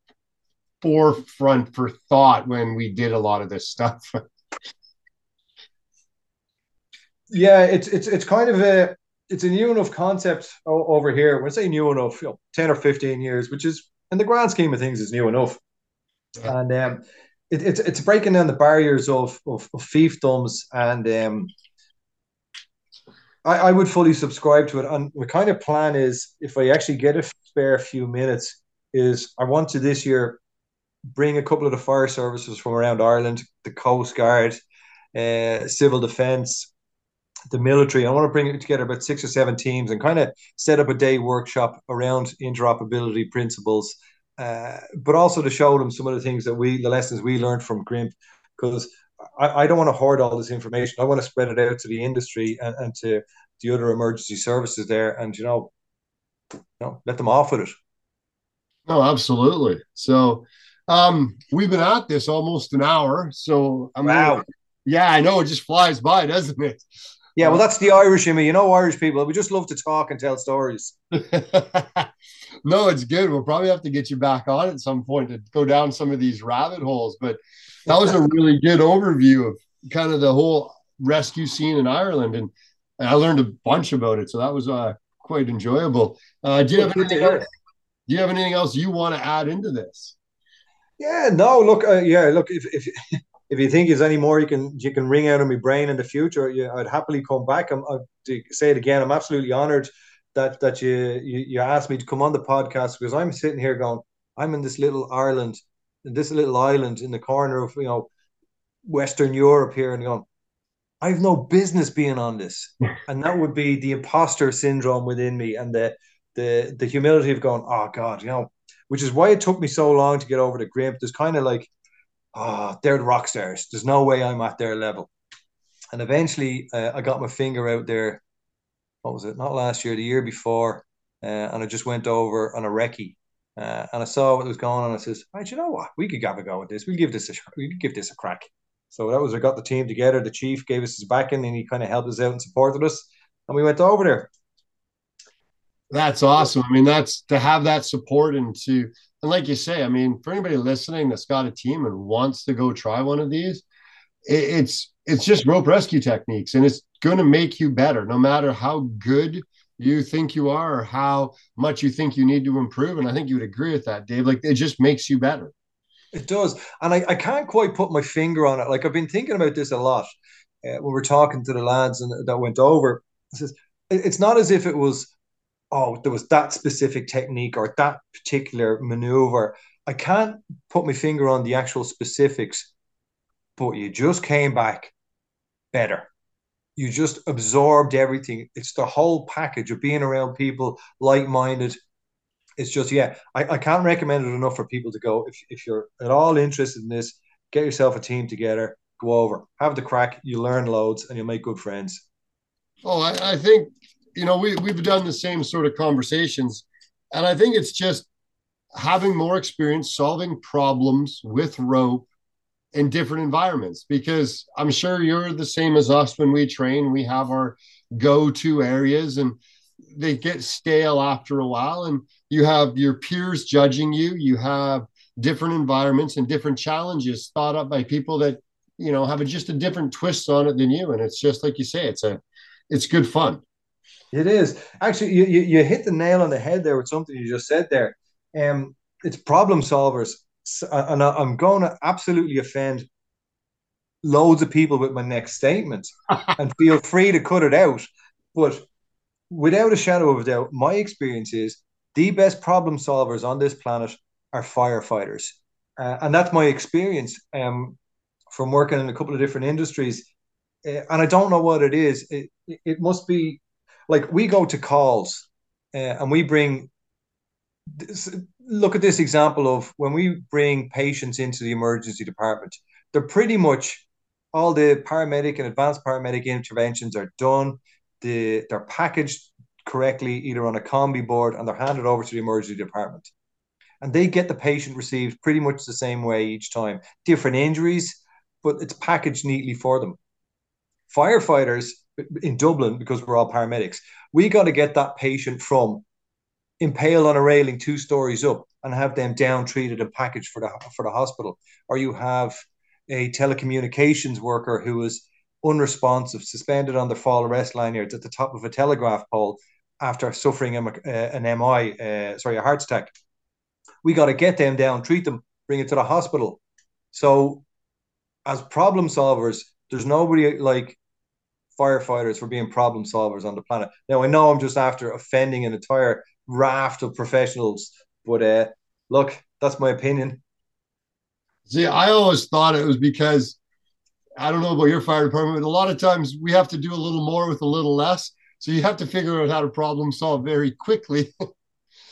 forefront for thought when we did a lot of this stuff. yeah, it's it's it's kind of a it's a new enough concept over here. When I say new enough, you know, ten or fifteen years, which is in the grand scheme of things is new enough, yeah. and um, it, it's it's breaking down the barriers of of, of fiefdoms and um, I, I would fully subscribe to it. And my kind of plan is if I actually get a spare few minutes, is I want to this year bring a couple of the fire services from around Ireland, the Coast Guard, uh, civil defence, the military. I want to bring together about six or seven teams and kind of set up a day workshop around interoperability principles, uh, but also to show them some of the things that we, the lessons we learned from GRIMP, because I, I don't want to hoard all this information. I want to spread it out to the industry and, and to the other emergency services there, and you know, you know, let them off with it. Oh, absolutely. So, um, we've been at this almost an hour. So, I'm wow. Gonna, yeah, I know it just flies by, doesn't it? Yeah, well, that's the Irish in me. You know, Irish people, we just love to talk and tell stories. no, it's good. We'll probably have to get you back on at some point to go down some of these rabbit holes. But that was a really good overview of kind of the whole rescue scene in Ireland, and, and I learned a bunch about it. So that was uh, quite enjoyable. Uh, do you have anything else? Do you have anything else you want to add into this? Yeah, no. Look, uh, yeah, look. If if if you think there's any more you can you can ring out of my brain in the future, yeah, I'd happily come back. I'm say it again. I'm absolutely honoured that that you, you you asked me to come on the podcast because I'm sitting here going, I'm in this little Ireland this little island in the corner of you know Western Europe here, and going, I have no business being on this, and that would be the imposter syndrome within me, and the the the humility of going, oh God, you know, which is why it took me so long to get over the GRIMP. There's kind of like, oh, they're the rock stars. There's no way I'm at their level, and eventually uh, I got my finger out there. What was it? Not last year, the year before, uh, and I just went over on a recce uh, and I saw what was going on. I says, right, you know what? We could have a go at this. We'll give this a we could give this a crack. So that was I got the team together. The chief gave us his backing and he kind of helped us out and supported us. And we went over there. That's awesome. I mean, that's to have that support and to and like you say, I mean, for anybody listening that's got a team and wants to go try one of these, it, it's it's just rope rescue techniques and it's going to make you better no matter how good you think you are or how much you think you need to improve. And I think you would agree with that, Dave. Like it just makes you better. It does. And I, I can't quite put my finger on it. Like I've been thinking about this a lot uh, when we're talking to the lads and that went over. It's not as if it was, oh, there was that specific technique or that particular maneuver. I can't put my finger on the actual specifics, but you just came back better you just absorbed everything. It's the whole package of being around people like minded. It's just, yeah, I, I can't recommend it enough for people to go. If, if you're at all interested in this, get yourself a team together, go over, have the crack, you learn loads, and you'll make good friends. Oh, I, I think, you know, we, we've done the same sort of conversations. And I think it's just having more experience solving problems with rope in different environments because I'm sure you're the same as us when we train. We have our go to areas and they get stale after a while. And you have your peers judging you, you have different environments and different challenges thought up by people that you know have a, just a different twist on it than you and it's just like you say it's a it's good fun it is actually you, you, you hit the nail on the head there with something you just said there um it's problem solvers and i'm going to absolutely offend loads of people with my next statement and feel free to cut it out but without a shadow of a doubt my experience is the best problem solvers on this planet are firefighters. Uh, and that's my experience um, from working in a couple of different industries. Uh, and I don't know what it is. It, it must be like we go to calls uh, and we bring. This, look at this example of when we bring patients into the emergency department, they're pretty much all the paramedic and advanced paramedic interventions are done. The, they're packaged correctly, either on a combi board, and they're handed over to the emergency department and they get the patient received pretty much the same way each time. Different injuries, but it's packaged neatly for them. Firefighters in Dublin, because we're all paramedics, we got to get that patient from impaled on a railing two stories up and have them down treated and packaged for the for the hospital. Or you have a telecommunications worker who is unresponsive, suspended on the fall arrest lanyards at the top of a telegraph pole after suffering a, uh, an MI, uh, sorry, a heart attack we got to get them down, treat them, bring it to the hospital. So, as problem solvers, there's nobody like firefighters for being problem solvers on the planet. Now, I know I'm just after offending an entire raft of professionals, but uh, look, that's my opinion. See, I always thought it was because I don't know about your fire department, but a lot of times we have to do a little more with a little less. So you have to figure out how to problem solve very quickly.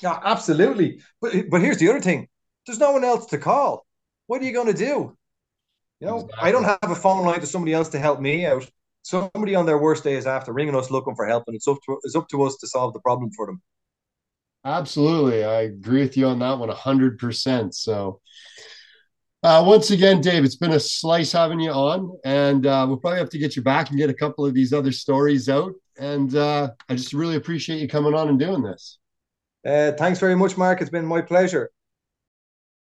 Yeah, absolutely. But but here's the other thing: there's no one else to call. What are you going to do? You know, exactly. I don't have a phone line to somebody else to help me out. Somebody on their worst day is after ringing us looking for help, and it's up to it's up to us to solve the problem for them. Absolutely, I agree with you on that one one hundred percent. So. Uh, once again, Dave, it's been a slice having you on, and uh, we'll probably have to get you back and get a couple of these other stories out. And uh, I just really appreciate you coming on and doing this. Uh, thanks very much, Mark. It's been my pleasure.